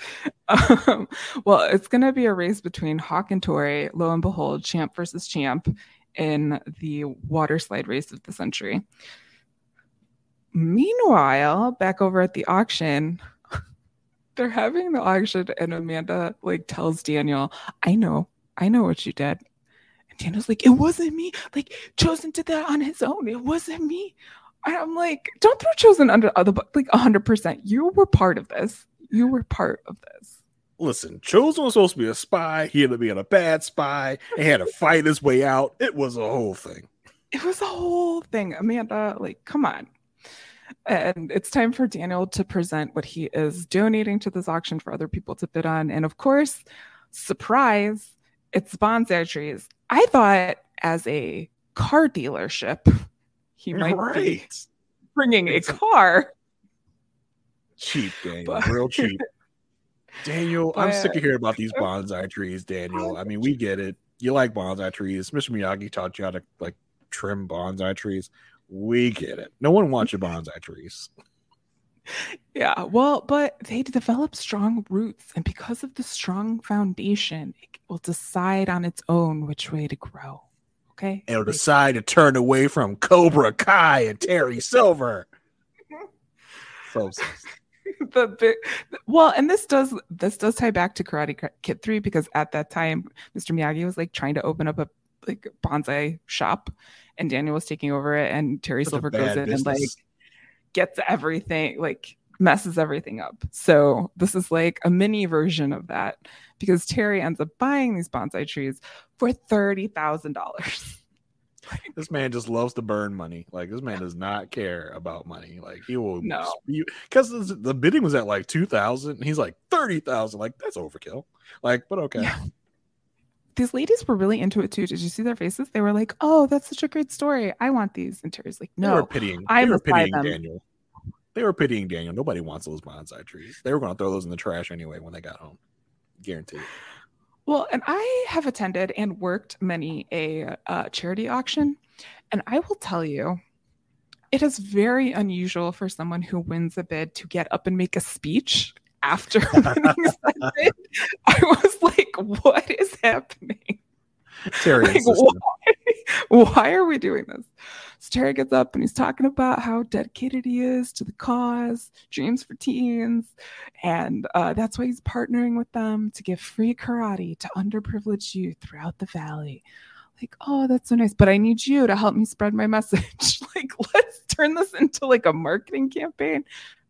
[laughs] um, well, it's going to be a race between Hawk and Tori. Lo and behold, champ versus champ in the water slide race of the century. Meanwhile, back over at the auction, [laughs] they're having the auction, and Amanda like tells Daniel, "I know, I know what you did." And Daniel's like, "It wasn't me. Like Chozen did that on his own. It wasn't me." And I'm like, "Don't throw Chozen under other like 100. percent You were part of this. You were part of this." Listen, Chozen was supposed to be a spy. He ended up being a bad spy. He had to [laughs] fight his way out. It was a whole thing. it was a whole thing amanda like come on and it's time for daniel to present what he is donating to this auction for other people to bid on and of course surprise it's bonsai trees i thought as a car dealership he might be bringing It's a- car Cheap, Daniel. But- Real cheap. [laughs] Daniel, I'm sick of hearing about these bonsai trees, Daniel. I mean, we get it. You like bonsai trees. Mr. Miyagi taught you how to like trim bonsai trees. We get it. No one wants your bonsai trees. yeah well but they develop strong roots and because of the strong foundation it will decide on its own which way to grow okay It'll decide to turn away from Cobra Kai and Terry Silver. [laughs] So obsessed. [laughs] the big well and this does this does tie back to karate Ki- kid 3 because at that time mr miyagi was like trying to open up a like bonsai shop and daniel was taking over it and terry Such silver goes in and like gets everything like messes everything up. So this is like a mini version of that because terry ends up buying these bonsai trees for $30000 [laughs] This man just loves to burn money. Like this man does not care about money. Like he will No. because the bidding was at like two thousand. He's like thirty thousand. Like that's overkill. Like, but okay. Yeah. these ladies were really into it too did you see their faces they were like oh that's such a great story i want these and terry's like They no were pitying. I they were pitying them. Daniel. They were pitying Daniel. Nobody wants those bonsai trees. They were going to throw those in the trash anyway when they got home. Guaranteed. Well, and I have attended and worked many a uh, charity auction, and I will tell you, it is very unusual for someone who wins a bid to get up and make a speech after [laughs] winning said bid. I was like, "What is happening? Like, why, [laughs] why are we doing this?" So Terry gets up and he's talking about how dedicated he is to the cause, Dreamz for Teens, and uh, that's why he's partnering with them to give free karate to underprivileged youth throughout the valley. Like, oh, that's so nice, but I need you to help me spread my [laughs] message. [laughs] like, let's turn this into like a marketing campaign.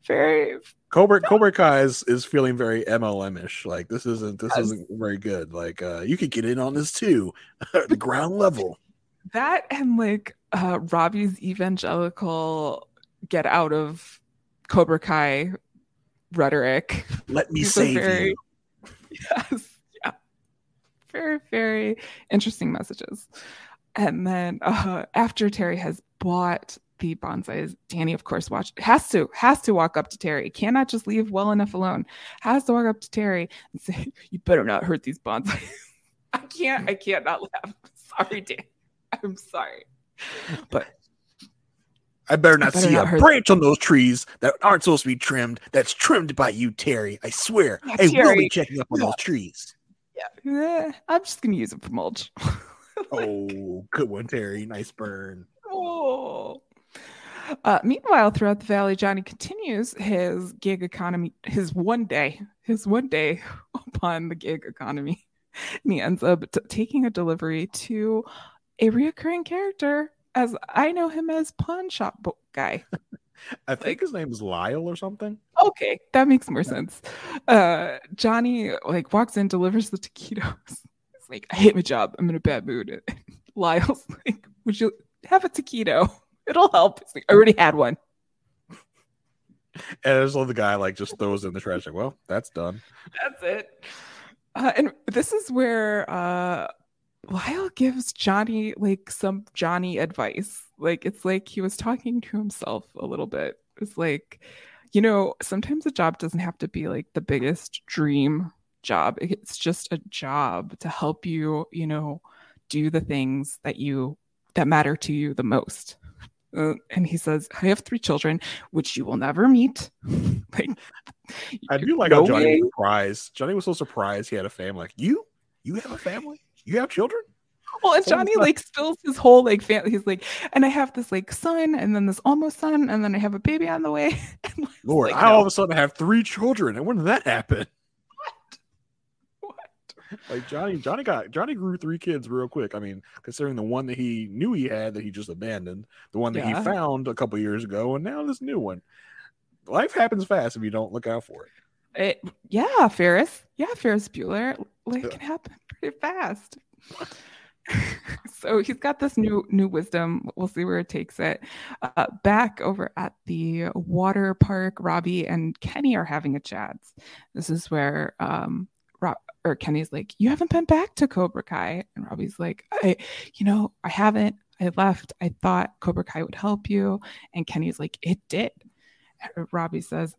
Very, Cobra [laughs] Cobra Kai is, is feeling very MLM-ish. Like this isn't this Yes. isn't very good. Like uh you could get in on this too. the ground level. That and like uh Robbie's evangelical get out of Cobra Kai rhetoric. Let me save very- you. [laughs] Yes. Yeah. Very, very interesting messages. And then uh after Terry has bought the bonsais, Danny, of course, watch has to has to walk up to Terry. Cannot just leave well enough alone. Has to walk up to Terry and say, [laughs] "You better not hurt these bonsais." [laughs] I can't. I can't not laugh. Sorry, Dan. [laughs] I'm sorry, but I better not better see not a branch on those trees that aren't supposed to be trimmed. That's trimmed by you, Terry. I swear. Yeah, I will Terry. be checking up on Yeah. those trees. eh, I'm just gonna use it for mulch. [laughs] Oh, good one, Terry. Nice burn. Oh. Uh, meanwhile, throughout the valley, Johnny continues his gig economy, his one day, his one day [laughs] upon the gig economy. And he ends up t- taking a delivery to a reoccurring character, as I know him as Pawn Shop Guy. [laughs] I think his name is Lyle or something. Okay, that makes more sense. Uh, Johnny like walks in, delivers the taquitos. [laughs] He's like, I hate my job. I'm in a bad mood. [laughs] Lyle's like, Would you have a taquito? It'll help. Like, I already had one. And there's the guy like just throws in the trash. Like, well, that's done. That's it. Uh, and this is where uh, Lyle gives Johnny like some Johnny advice. Like it's like he was talking to himself a little bit. It's like, you know, sometimes a job doesn't have to be like the biggest dream job. It's just a job to help you, you know, do the things that you that matter to you the most. Uh, and he says, I have three children, which you will never meet. [laughs] like, I do like no how Johnny way. was surprised. Johnny was so surprised he had a family. Like, you? You have a family? You have children? Well, and Johnny like spills his whole like family. He's like, and I have this like son, and then this almost son, and then I have a baby on the way. [laughs] And Lord, like, I all of a sudden have three children. And when did that happen? What? Like Johnny, Johnny got Johnny grew three kids real quick. I mean, considering the one that he knew he had that he just abandoned, the one that Yeah. he found a couple years ago, and now this new one. Life happens fast if you don't look out for it. It, yeah, Ferris. Yeah, Ferris Bueller. Like it can happen pretty fast. [laughs] so he's got this new new wisdom. We'll see where it takes it. Uh, back over at the water park, Robbie and Kenny are having a chat. This is where um Rob or Kenny's like, "You haven't been back to Cobra Kai," and Robbie's like, "I, you know, I haven't. I left. I thought Cobra Kai would help you," and Kenny's like, "It did." Robbie says,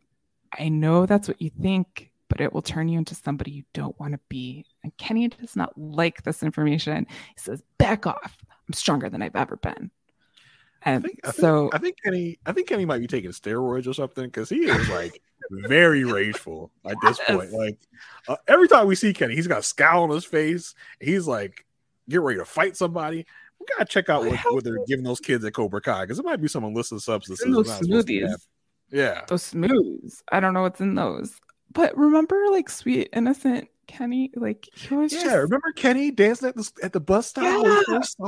I know that's what you think, but it will turn you into somebody you don't want to be. And Kenny does not like this information. He says, Back off. I'm stronger than I've ever been. And I think, so I think Kenny, I think Kenny might be taking steroids or something because he is like very [laughs] rageful at this point. Like uh, every time we see Kenny, he's got a scowl on his face. He's like get ready to fight somebody. We gotta check out what, what they're giving those kids at Cobra Kai because it might be some illicit substances. those they're not supposed to smoothies. Yeah, those smooths. I don't know what's in those. But remember, like, sweet, innocent Kenny? Like, he was yeah. just. Remember Kenny dancing at the at the bus stop Yeah. first?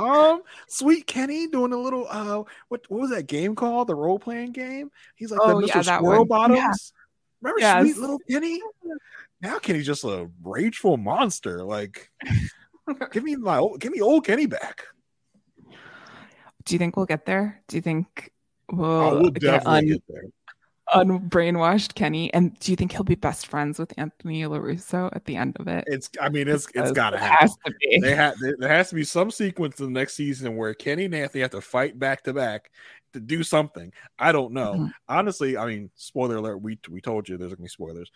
Sweet Kenny doing a little uh, what what was that game called? The role playing game. He's like Oh, the yeah, Mr. that Squirrel one. Bottoms. Yeah. Remember Yes. sweet little Kenny? [laughs] Now Kenny's just a rageful monster. Like, give me my old, give me old Kenny back. Do you think we'll get there? Do you think we'll, Oh, we'll get definitely un- get there. Unbrainwashed Kenny? And do you think he'll be best friends with Anthony LaRusso at the end of it? It's, I mean, it's it's gotta it happen. has to be. They ha- there has to be some sequence in the next season where Kenny and Anthony have to fight back to back to do something. I don't know. Mhm. Honestly, I mean, spoiler alert. We we told you there's gonna be spoilers.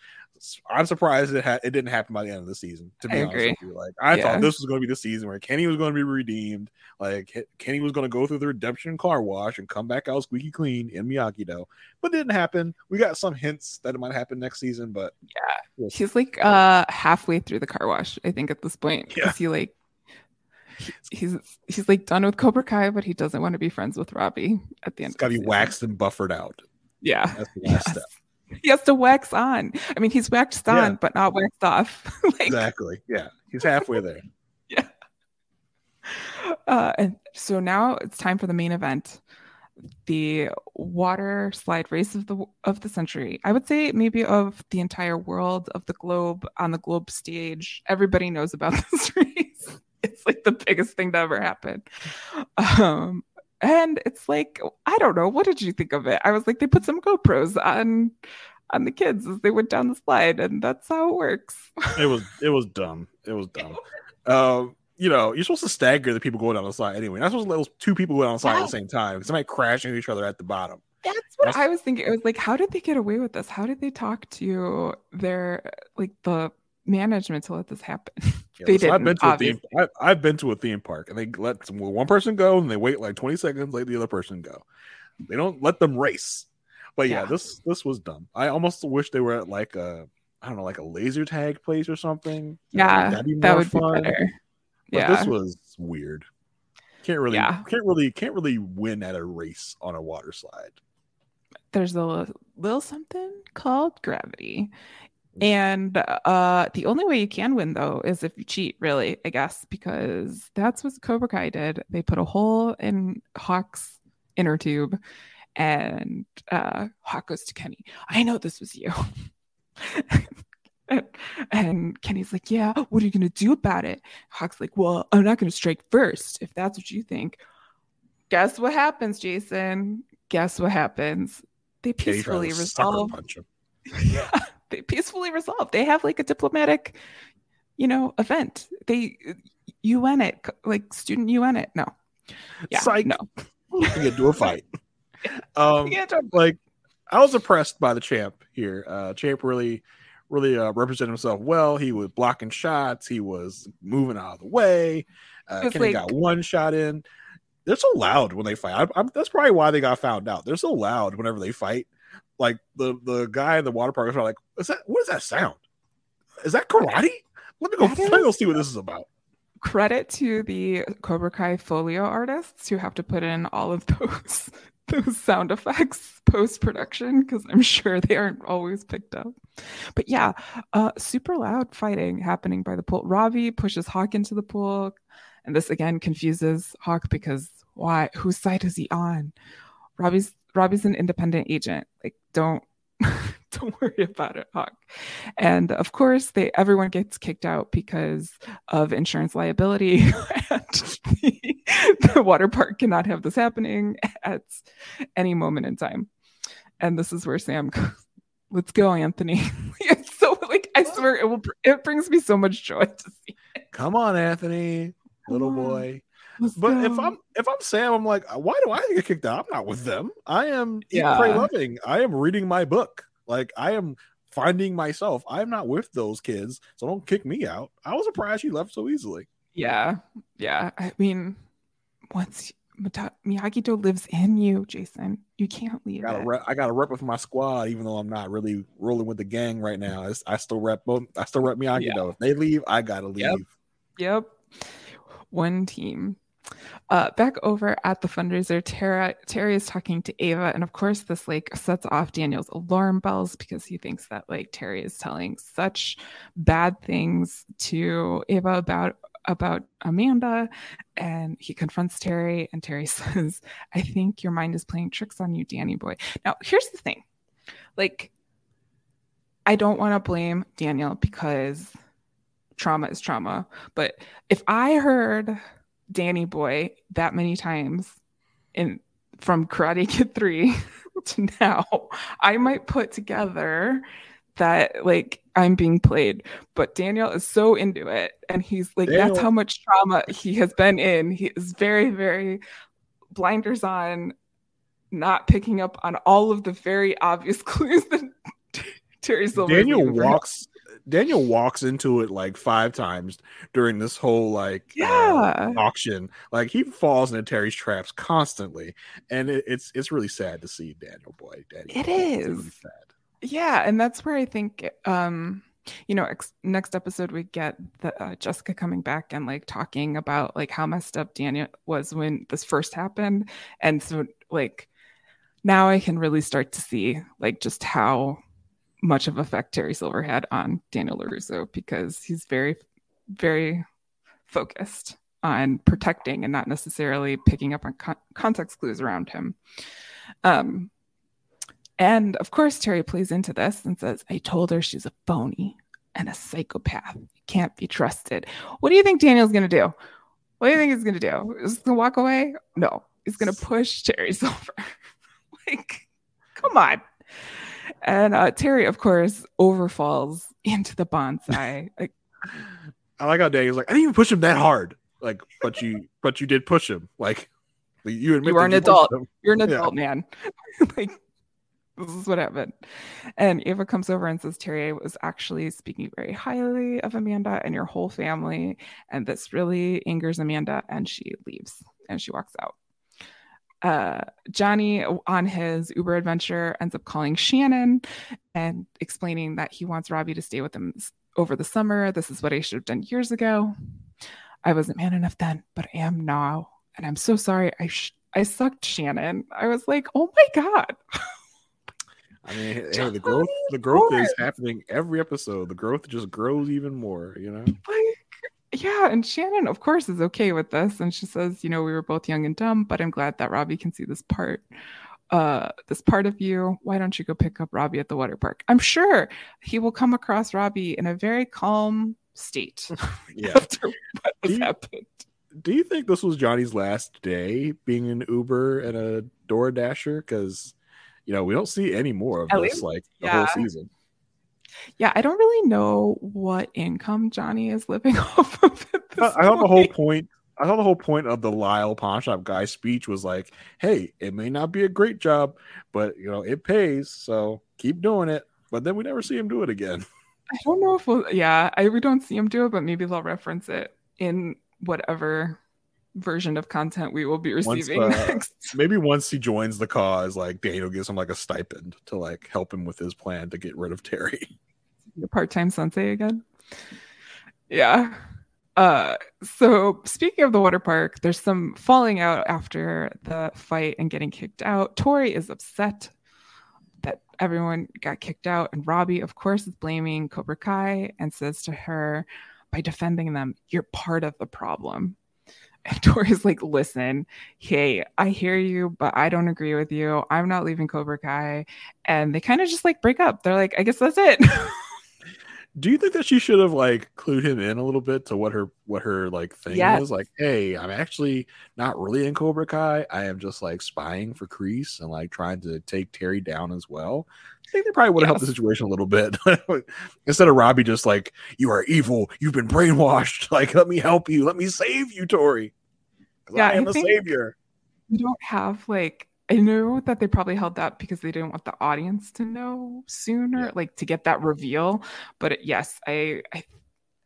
I'm surprised it it didn't happen by the end of the season. To be I honest agree. with you, like I Yeah. thought this was going to be the season where Kenny was going to be redeemed. Like Kenny was going to go through the redemption car wash and come back out squeaky clean in Miyagi Do, but it didn't happen. We got some hints that it might happen next season, but Yeah. He's like uh halfway through the car wash, I think, at this point. Yeah. Because he like he's he's like done with Cobra Kai, but he doesn't want to be friends with Robbie at the end. it's got to be waxed and buffered out. Yeah. That's the last Yes. step. He has to wax on. I mean, he's waxed on, Yeah. but not waxed off. [laughs] like, Exactly. Yeah, he's halfway there. [laughs] uh, and so now it's time for the main event, the water slide race of the of the century. I would say maybe of the entire world of the globe on the globe stage. Everybody knows about [laughs] this race. [laughs] It's like the biggest thing to ever happen. Um, and it's like I don't know. What did you think of it? I was like, they put some GoPros on on the kids as they went down the slide, and that's how it works. it was it was dumb. It was dumb. [laughs] Um, you know, you're supposed to stagger the people going down the slide anyway. You're not supposed to let those two people go down the slide at the same time. Somebody crashing into each other at the bottom. That's what That's- I was thinking. It was like, how did they get away with this? How did they talk to their like the management to let this happen? Yeah, they didn't. I've been to a theme. I, I've been to a theme park, and they let one person go, and they wait like 20 seconds, let the other person go. They don't let them race. But yeah, Yeah. this this was dumb. I almost wish they were at like a I don't know, like a laser tag place or something. Yeah, That'd be that more would fun. be better. But yeah, this was weird. Can't really, Yeah. can't really, can't really win at a race on a water slide. there's a little, little something called gravity. And uh the only way you can win though is if you cheat, really, I guess, because that's what Cobra Kai did. They put a hole in Hawk's inner tube and uh Hawk goes to Kenny, I know this was you. [laughs] and, Kenny's like, Yeah, what are you gonna do about it? Hawk's like, Well, I'm not gonna strike first, if that's what you think. Guess what happens, Jason? Guess what happens? They peacefully to sucker resolve [laughs] [laughs] yeah, they peacefully resolve. They have like a diplomatic, you know, event. They UN it, like student UN it. No. Yeah. Psych. No. to get into a fight. [laughs] Um, Yeah, like I was impressed by the champ here. Uh, champ really, really uh, represented himself well. He was blocking shots. He was moving out of the way. Uh, Kenny like- got one shot in. They're so loud when they fight. I, I'm, that's probably why they got found out. They're so loud whenever they fight. Like the the guy in the water park is like, "Is that what is that sound? Is that karate? Let me go. That Let me go see what this is about." credit to the Cobra Kai Foley artists who have to put in all of those [laughs] those sound effects post production because I'm sure they aren't always picked up. But yeah, uh, super loud fighting happening by the pool. Robbie pushes Hawk into the pool, and this again confuses Hawk because why? Whose side is he on? Robbie's Robbie's an independent agent. Like, don't [laughs] don't worry about it, Hawk. And of course, they everyone gets kicked out because of insurance liability, [laughs] and the, the water park cannot have this happening at any moment in time. And this is where Sam goes, "Let's go, Anthony." [laughs] it's so like I swear it will. It brings me so much joy to see. Come on, Anthony, little on. boy. Let's But if. I'm if I'm Sam, I'm like, why do I get kicked out? I'm not with them. I am Yeah. pray, loving. I am reading my book. Like I am finding myself. I am not with those kids, so don't kick me out. I was surprised you left so easily. Yeah, yeah. I mean, once Mata- Miyagi-Do lives in you, Jason, you can't leave I got it. to rep, I got to rep with my squad, even though I'm not really rolling with the gang right now. I, s- I still rep. I still rep Miyagi Yeah. though. If they leave, I gotta leave. Yep. Yep. One team. Uh, back over at the fundraiser, Tara Terry is talking to Ava, and of course, this like sets off Daniel's alarm bells because he thinks that like Terry is telling such bad things to Ava about about Amanda, and he confronts Terry, and Terry [laughs] says, "I think your mind is playing tricks on you, Danny boy." Now, here's the thing, like, I don't want to blame Daniel because trauma is trauma. But if I heard Danny Boy that many times in from Karate Kid 3 [laughs] to now, I might put together that like I'm being played. But Daniel is so into it and he's like that's how much trauma he has been in. He is very, very blinders on, not picking up on all of the very obvious [laughs] clues that Terry Silver Daniel walks. Daniel walks into it like five times during this whole like uh, auction. Like he falls into Terry's traps constantly, and it, it's it's really sad to see Daniel boy. Daddy, It is. really sad. Yeah, and that's where I think um you know, ex- next episode we get the uh, Jessica coming back and like talking about like how messed up Daniel was when this first happened, and so like now I can really start to see like just how much of effect Terry Silver had on Daniel Larusso because he's very, very focused on protecting and not necessarily picking up on con- context clues around him. Um, and of course, Terry plays into this and says, I told her she's a phony and a psychopath. Can't be trusted. What do you think Daniel's going to do? What do you think he's going to do? Is going to walk away? No, he's going to push Terry [laughs] Silver. like, come on. And uh, Terry, of course, overfalls into the bonsai. [laughs] like, I like how Daniel's like, I didn't even push him that hard. Like, but you, but you did push him. Like, you admit You are an adult. You're an Yeah. adult man. [laughs] like this is what happened. And Ava comes over and says Terry was actually speaking very highly of Amanda and your whole family, and this really angers Amanda, and she leaves and she walks out. Uh, Johnny on his Uber adventure ends up calling Shannon and explaining that he wants Robbie to stay with him over the summer. This is what I should have done years ago. I wasn't man enough then, but I am now, and I'm so sorry. I sh- I sucked Shannon. I was like, oh my god. I mean, hey, the growth, the growth is happening every episode. The growth just grows even more. You know. like yeah and shannon of course is okay with this and she says you know we were both young and dumb but i'm glad that robbie can see this part uh this part of you why don't you go pick up robbie at the water park i'm sure he will come across robbie in a very calm state [laughs] [laughs] Yeah. after what has Do you- happened Do you think this was Johnny's last day being an Uber and a Door Dasher? Because you know we don't see any more of At this least- like the yeah. whole season. Yeah, I don't really know what income Johnny is living [laughs] off of. This I thought the whole point. I thought the whole point of the Lyle pawn shop guy's speech was like, "Hey, it may not be a great job, but you know it pays, so keep doing it." But then we never see him do it again. [laughs] I don't know if we'll. Yeah, I we don't see him do it, but maybe they'll reference it in whatever version of content we will be Once, receiving uh, next. [laughs] maybe once he joins the cause, like Daniel gives him like a stipend to like help him with his plan to get rid of Terry. [laughs] Your part-time sensei again. Yeah. Uh, so speaking of the water park, there's some falling out after the fight and getting kicked out. Tori is upset that everyone got kicked out, and Robbie, of course, is blaming Cobra Kai and says to her, by defending them, you're part of the problem. And Tori's like, listen, hey, I hear you, but I don't agree with you. I'm not leaving Cobra Kai. And they kind of just like break up. They're like, I guess that's it. [laughs] Do you think that she should have like clued him in a little bit to what her what her like thing Yes. is? Like, hey, I'm actually not really in Cobra Kai. I am just like spying for Kreese and like trying to take Terry down as well. I think they probably would have helped the situation a little bit [laughs] instead of Robbie just like, you are evil, you've been brainwashed. [laughs] Like, let me help you, let me save you, Tori. Yeah, I am I a savior. You don't have like I know that they probably held that because they didn't want the audience to know sooner, Yeah. like to get that reveal. But yes, I, I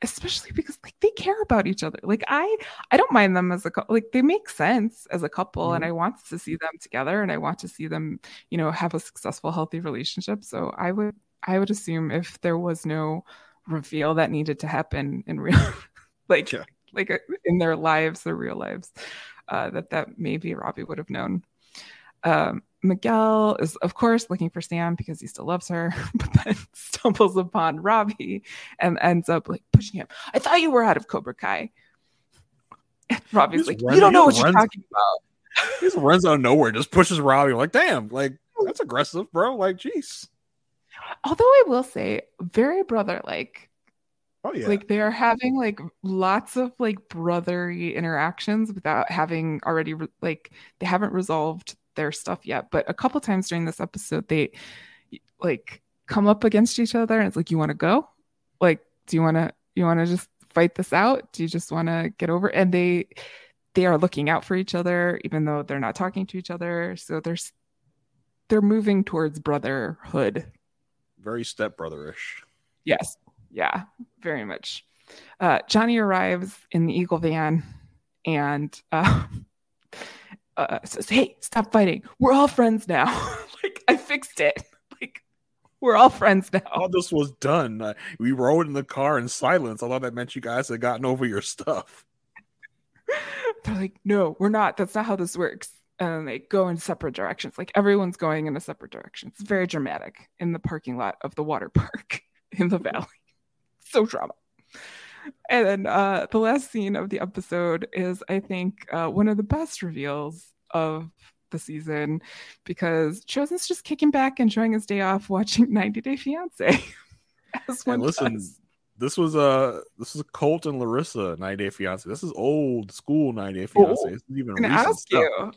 especially because like they care about each other. Like I I don't mind them as a couple. Like they make sense as a couple, and I want to see them together, and I want to see them, you know, have a successful, healthy relationship. So I would I would assume if there was no reveal that needed to happen in real, [laughs] like Yeah. like uh, in their lives, their real lives, uh, that that maybe Robbie would have known. Um, Miguel is, of course, looking for Sam because he still loves her, [laughs] but then [laughs] stumbles upon Robbie and ends up like pushing him. I thought you were out of Cobra Kai. And Robbie's like, runs- you don't know what just you're talking about. [laughs] He just runs out of nowhere, just pushes Robbie. like, damn, like that's aggressive, bro. Like, jeez. Although I will say, very brother like. Oh yeah. Like they are having like lots of like brotherly interactions without having already re- like they haven't resolved their stuff yet. But a couple times during this episode, they like come up against each other and it's like, you want to go? Like, do you want to you want to just fight this out? Do you just want to get over? And they they are looking out for each other even though they're not talking to each other. So there's they're moving towards brotherhood Very stepbrotherish. Yes. Yeah, very much. Uh, Johnny arrives in the Eagle van and uh, [laughs] uh, says, Hey, stop fighting. We're all friends now. [laughs] like, I fixed it. Like, we're all friends now. All this was done. Uh, we rode in the car in silence. I thought that meant you guys had gotten over your stuff. [laughs] They're like, No, we're not. That's not how this works. And they go in separate directions. Like, everyone's going in a separate direction. It's very dramatic in the parking lot of the water park [laughs] in the valley. so drama. And then uh, the last scene of the episode is, I think, uh, one of the best reveals of the season because Chozen's just kicking back, enjoying his day off, watching [laughs] 90 Day Fiance. [laughs] As one And listen, does. this was a this is Colt and Larissa 90 Day Fiance. This is old school 90 Day Fiance. Oh, this is even recent stuff. you.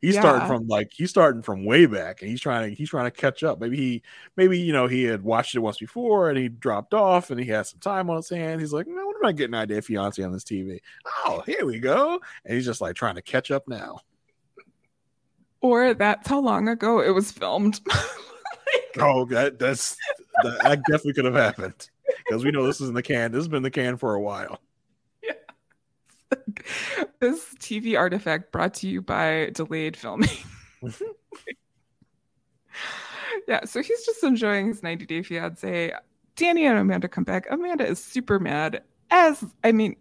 He's Yeah. starting from like he's starting from way back and he's trying to he's trying to catch up. Maybe he maybe you know he had watched it once before and he dropped off and he had some time on his hands. He's like, no, what am I getting 90 Day Fiance on this TV? Oh, here we go. And he's just like trying to catch up now. Or that's how long ago it was filmed. [laughs] Oh, that that's that, that definitely could have happened because we know this is in the can. This has been in the can for a while. Yeah. [laughs] This TV artifact brought to you by delayed filming. [laughs] yeah, so he's just enjoying his 90 Day Fiance. Danny and Amanda come back. Amanda is super mad, as I mean,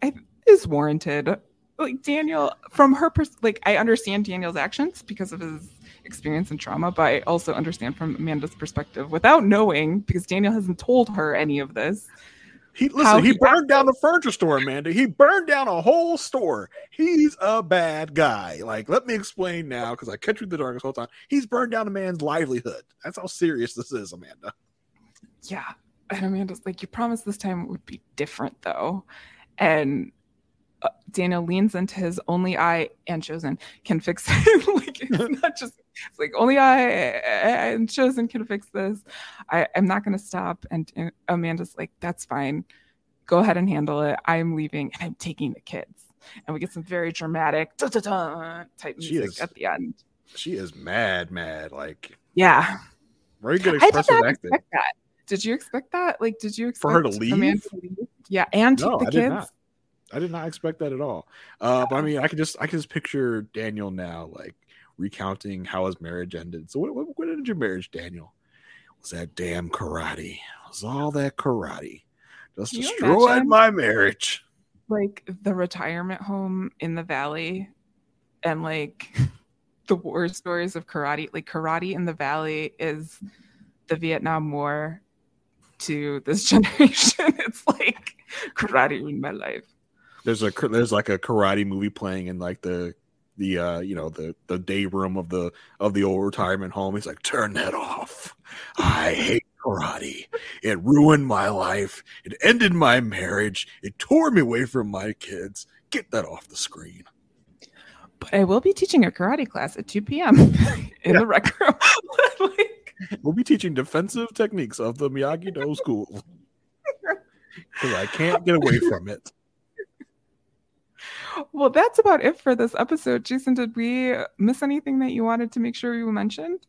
is warranted. Like Daniel, from her pers- like I understand Daniel's actions because of his experience and trauma, but I also understand from Amanda's perspective without knowing because Daniel hasn't told her any of this. He listen. He he burned down the furniture store, Amanda. He burned down a whole store. He's a bad guy. Like, let me explain now because I kept you in the dark this whole time. He's burned down a man's livelihood. That's how serious this is, Amanda. yeah and amanda's like you promised this time it would be different though and Daniel leans into his only I and Chozen can fix [laughs] it. like it's [laughs] not just it's like only I and Chozen can fix this. I, I'm not gonna stop. And, and Amanda's like, that's fine. Go ahead and handle it. I'm leaving and I'm taking the kids. And we get some very dramatic type She music is- at the end. She is mad, mad. Like Yeah. very good I did not acting. expect that. Did you expect that? Like, did you expect For her to leave? Amanda to leave? Yeah, and take No, the I kids. I did not expect that at all. Uh, but I mean, I could just I can just picture Daniel now, like recounting how his marriage ended. So, what, what, what ended your marriage, Daniel? Was that damn karate? Was all that karate just Can destroyed imagine? my marriage? like the retirement home in the valley and like [laughs] the war stories of karate like karate in the valley is the vietnam war to this [laughs] generation it's like karate in my life There's a there's like a karate movie playing in like the the uh you know the the day room of the of the old retirement home. He's like, turn that off. I hate karate. It ruined my life. It ended my marriage. It tore me away from my kids. Get that off the screen. but i will be teaching a karate class at 2 p.m [laughs] in the rec room [laughs] like, We'll be teaching defensive techniques of the Miyagi Do school. [laughs] Because I can't get away from it. Well that's about it for this episode jason did we miss anything that you wanted to make sure you mentioned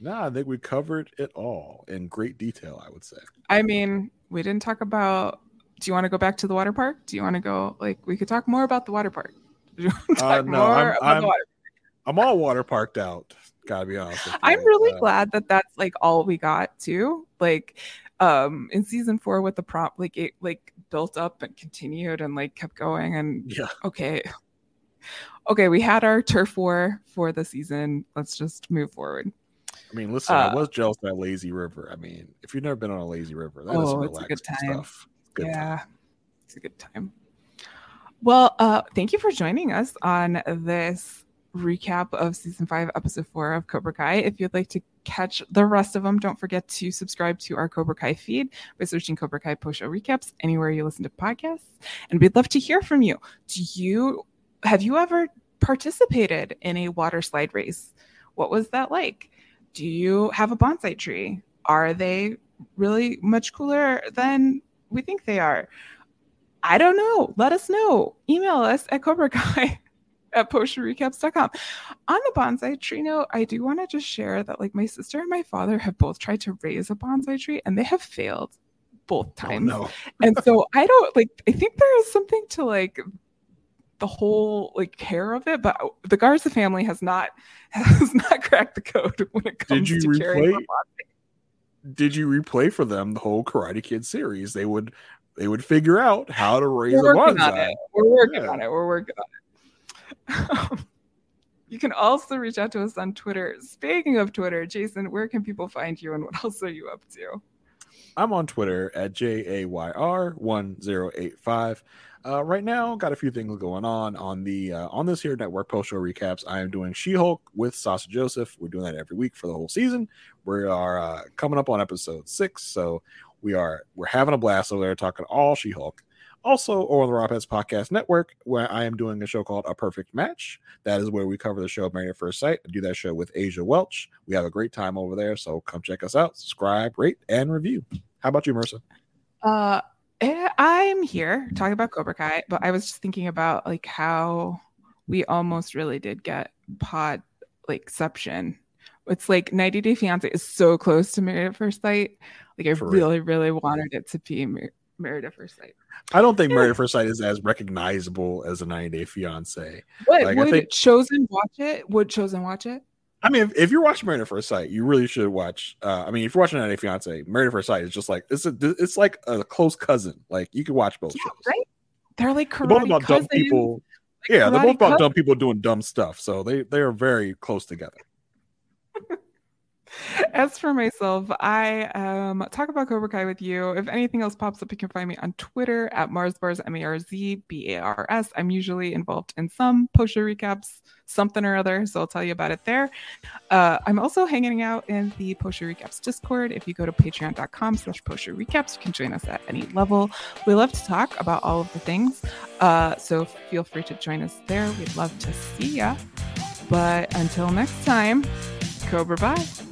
Nah, I think we covered it all in great detail, I would say. I mean, we didn't talk about. Do you want to go back to the water park? Do you want to go? Like, we could talk more about the water park. [laughs] Do you want to Uh, no, I'm, I'm, water- I'm all water parked out. Gotta be honest. I'm really Uh, glad that that's like all we got too. Like, um, in season four with the prop like it like built up and continued and like kept going. And Yeah. okay, okay, we had our turf war for the season. Let's just move forward. I mean, listen, I Uh, was jealous of that lazy river. I mean, if you've never been on a lazy river, that Oh, some it's a good time. stuff. Good yeah, time. it's a good time. Well, uh, thank you for joining us on this recap of season five, episode four of Cobra Kai. If you'd like to catch the rest of them, don't forget to subscribe to our Cobra Kai feed by searching Cobra Kai post show recaps anywhere you listen to podcasts. And we'd love to hear from you. Do you have you ever participated in a water slide race? What was that like? Do you have a bonsai tree? Are they really much cooler than we think they are? I don't know. Let us know. Email us at Cobra Kai at postrecaps.com. On the bonsai tree note, I do want to just share that like my sister and my father have both tried to raise a bonsai tree and they have failed both Oh, times. no. [laughs] and so I don't like I think there is something to like the whole like care of it, but the Garza family has not [laughs] has not cracked the code when it comes to caring for replay? Did you replay for them the whole Karate Kid series? They would they would figure out how to raise We're a working on bonsai. it. We're working Yeah. on it. We're working on it. [laughs] you can also reach out to us on Twitter. Speaking of Twitter, Jason, where can people find you and what else are you up to? I'm on Twitter at JAYR1085. Uh, right now, got a few things going on on the uh, on this here network post show recaps. I am doing She-Hulk with Sasha Joseph. We're doing that every week for the whole season. We are uh, coming up on episode six, so we are we're having a blast over there talking all She-Hulk. Also, on the Pets Podcast Network, where I am doing a show called A Perfect Match. That is where we cover the show Married at First Sight. I do that show with Asia Welch. We have a great time over there, so come check us out, subscribe, rate, and review. How about you, Marissa? Uh, eh, I'm here talking about Cobra Kai, but I was just thinking about like how we almost really did get pod like exception. It's like 90 Day Fiance is so close to Married at First Sight. Like I For real. really, really wanted it to be Married at First Sight. I don't think Married at First Sight is as recognizable as a 90 Day Fiance. What Like, I would think- Chozen watch it? Would Chozen watch it? I mean, if, if you're watching Married at First Sight, you really should watch. Uh, I mean, if you're watching 90 Day Fiance, Married at First Sight is just like it's a it's like a close cousin. Like you can watch both Yeah, shows. right. They're like They're both karate about dumb people. like yeah, they're both about cousins. dumb people doing dumb stuff. So they they are very close together. As for myself, I um, talk about Cobra Kai with you. If anything else pops up, you can find me on Twitter at MarzBars, M A R Z B A R S. I'm usually involved in some post recaps, something or other, so I'll tell you about it there. Uh, I'm also hanging out in the post recaps Discord. If you go to patreon.com slash post recaps, you can join us at any level. We love to talk about all of the things, uh, so feel free to join us there. We'd love to see ya. But until next time, Cobra bye.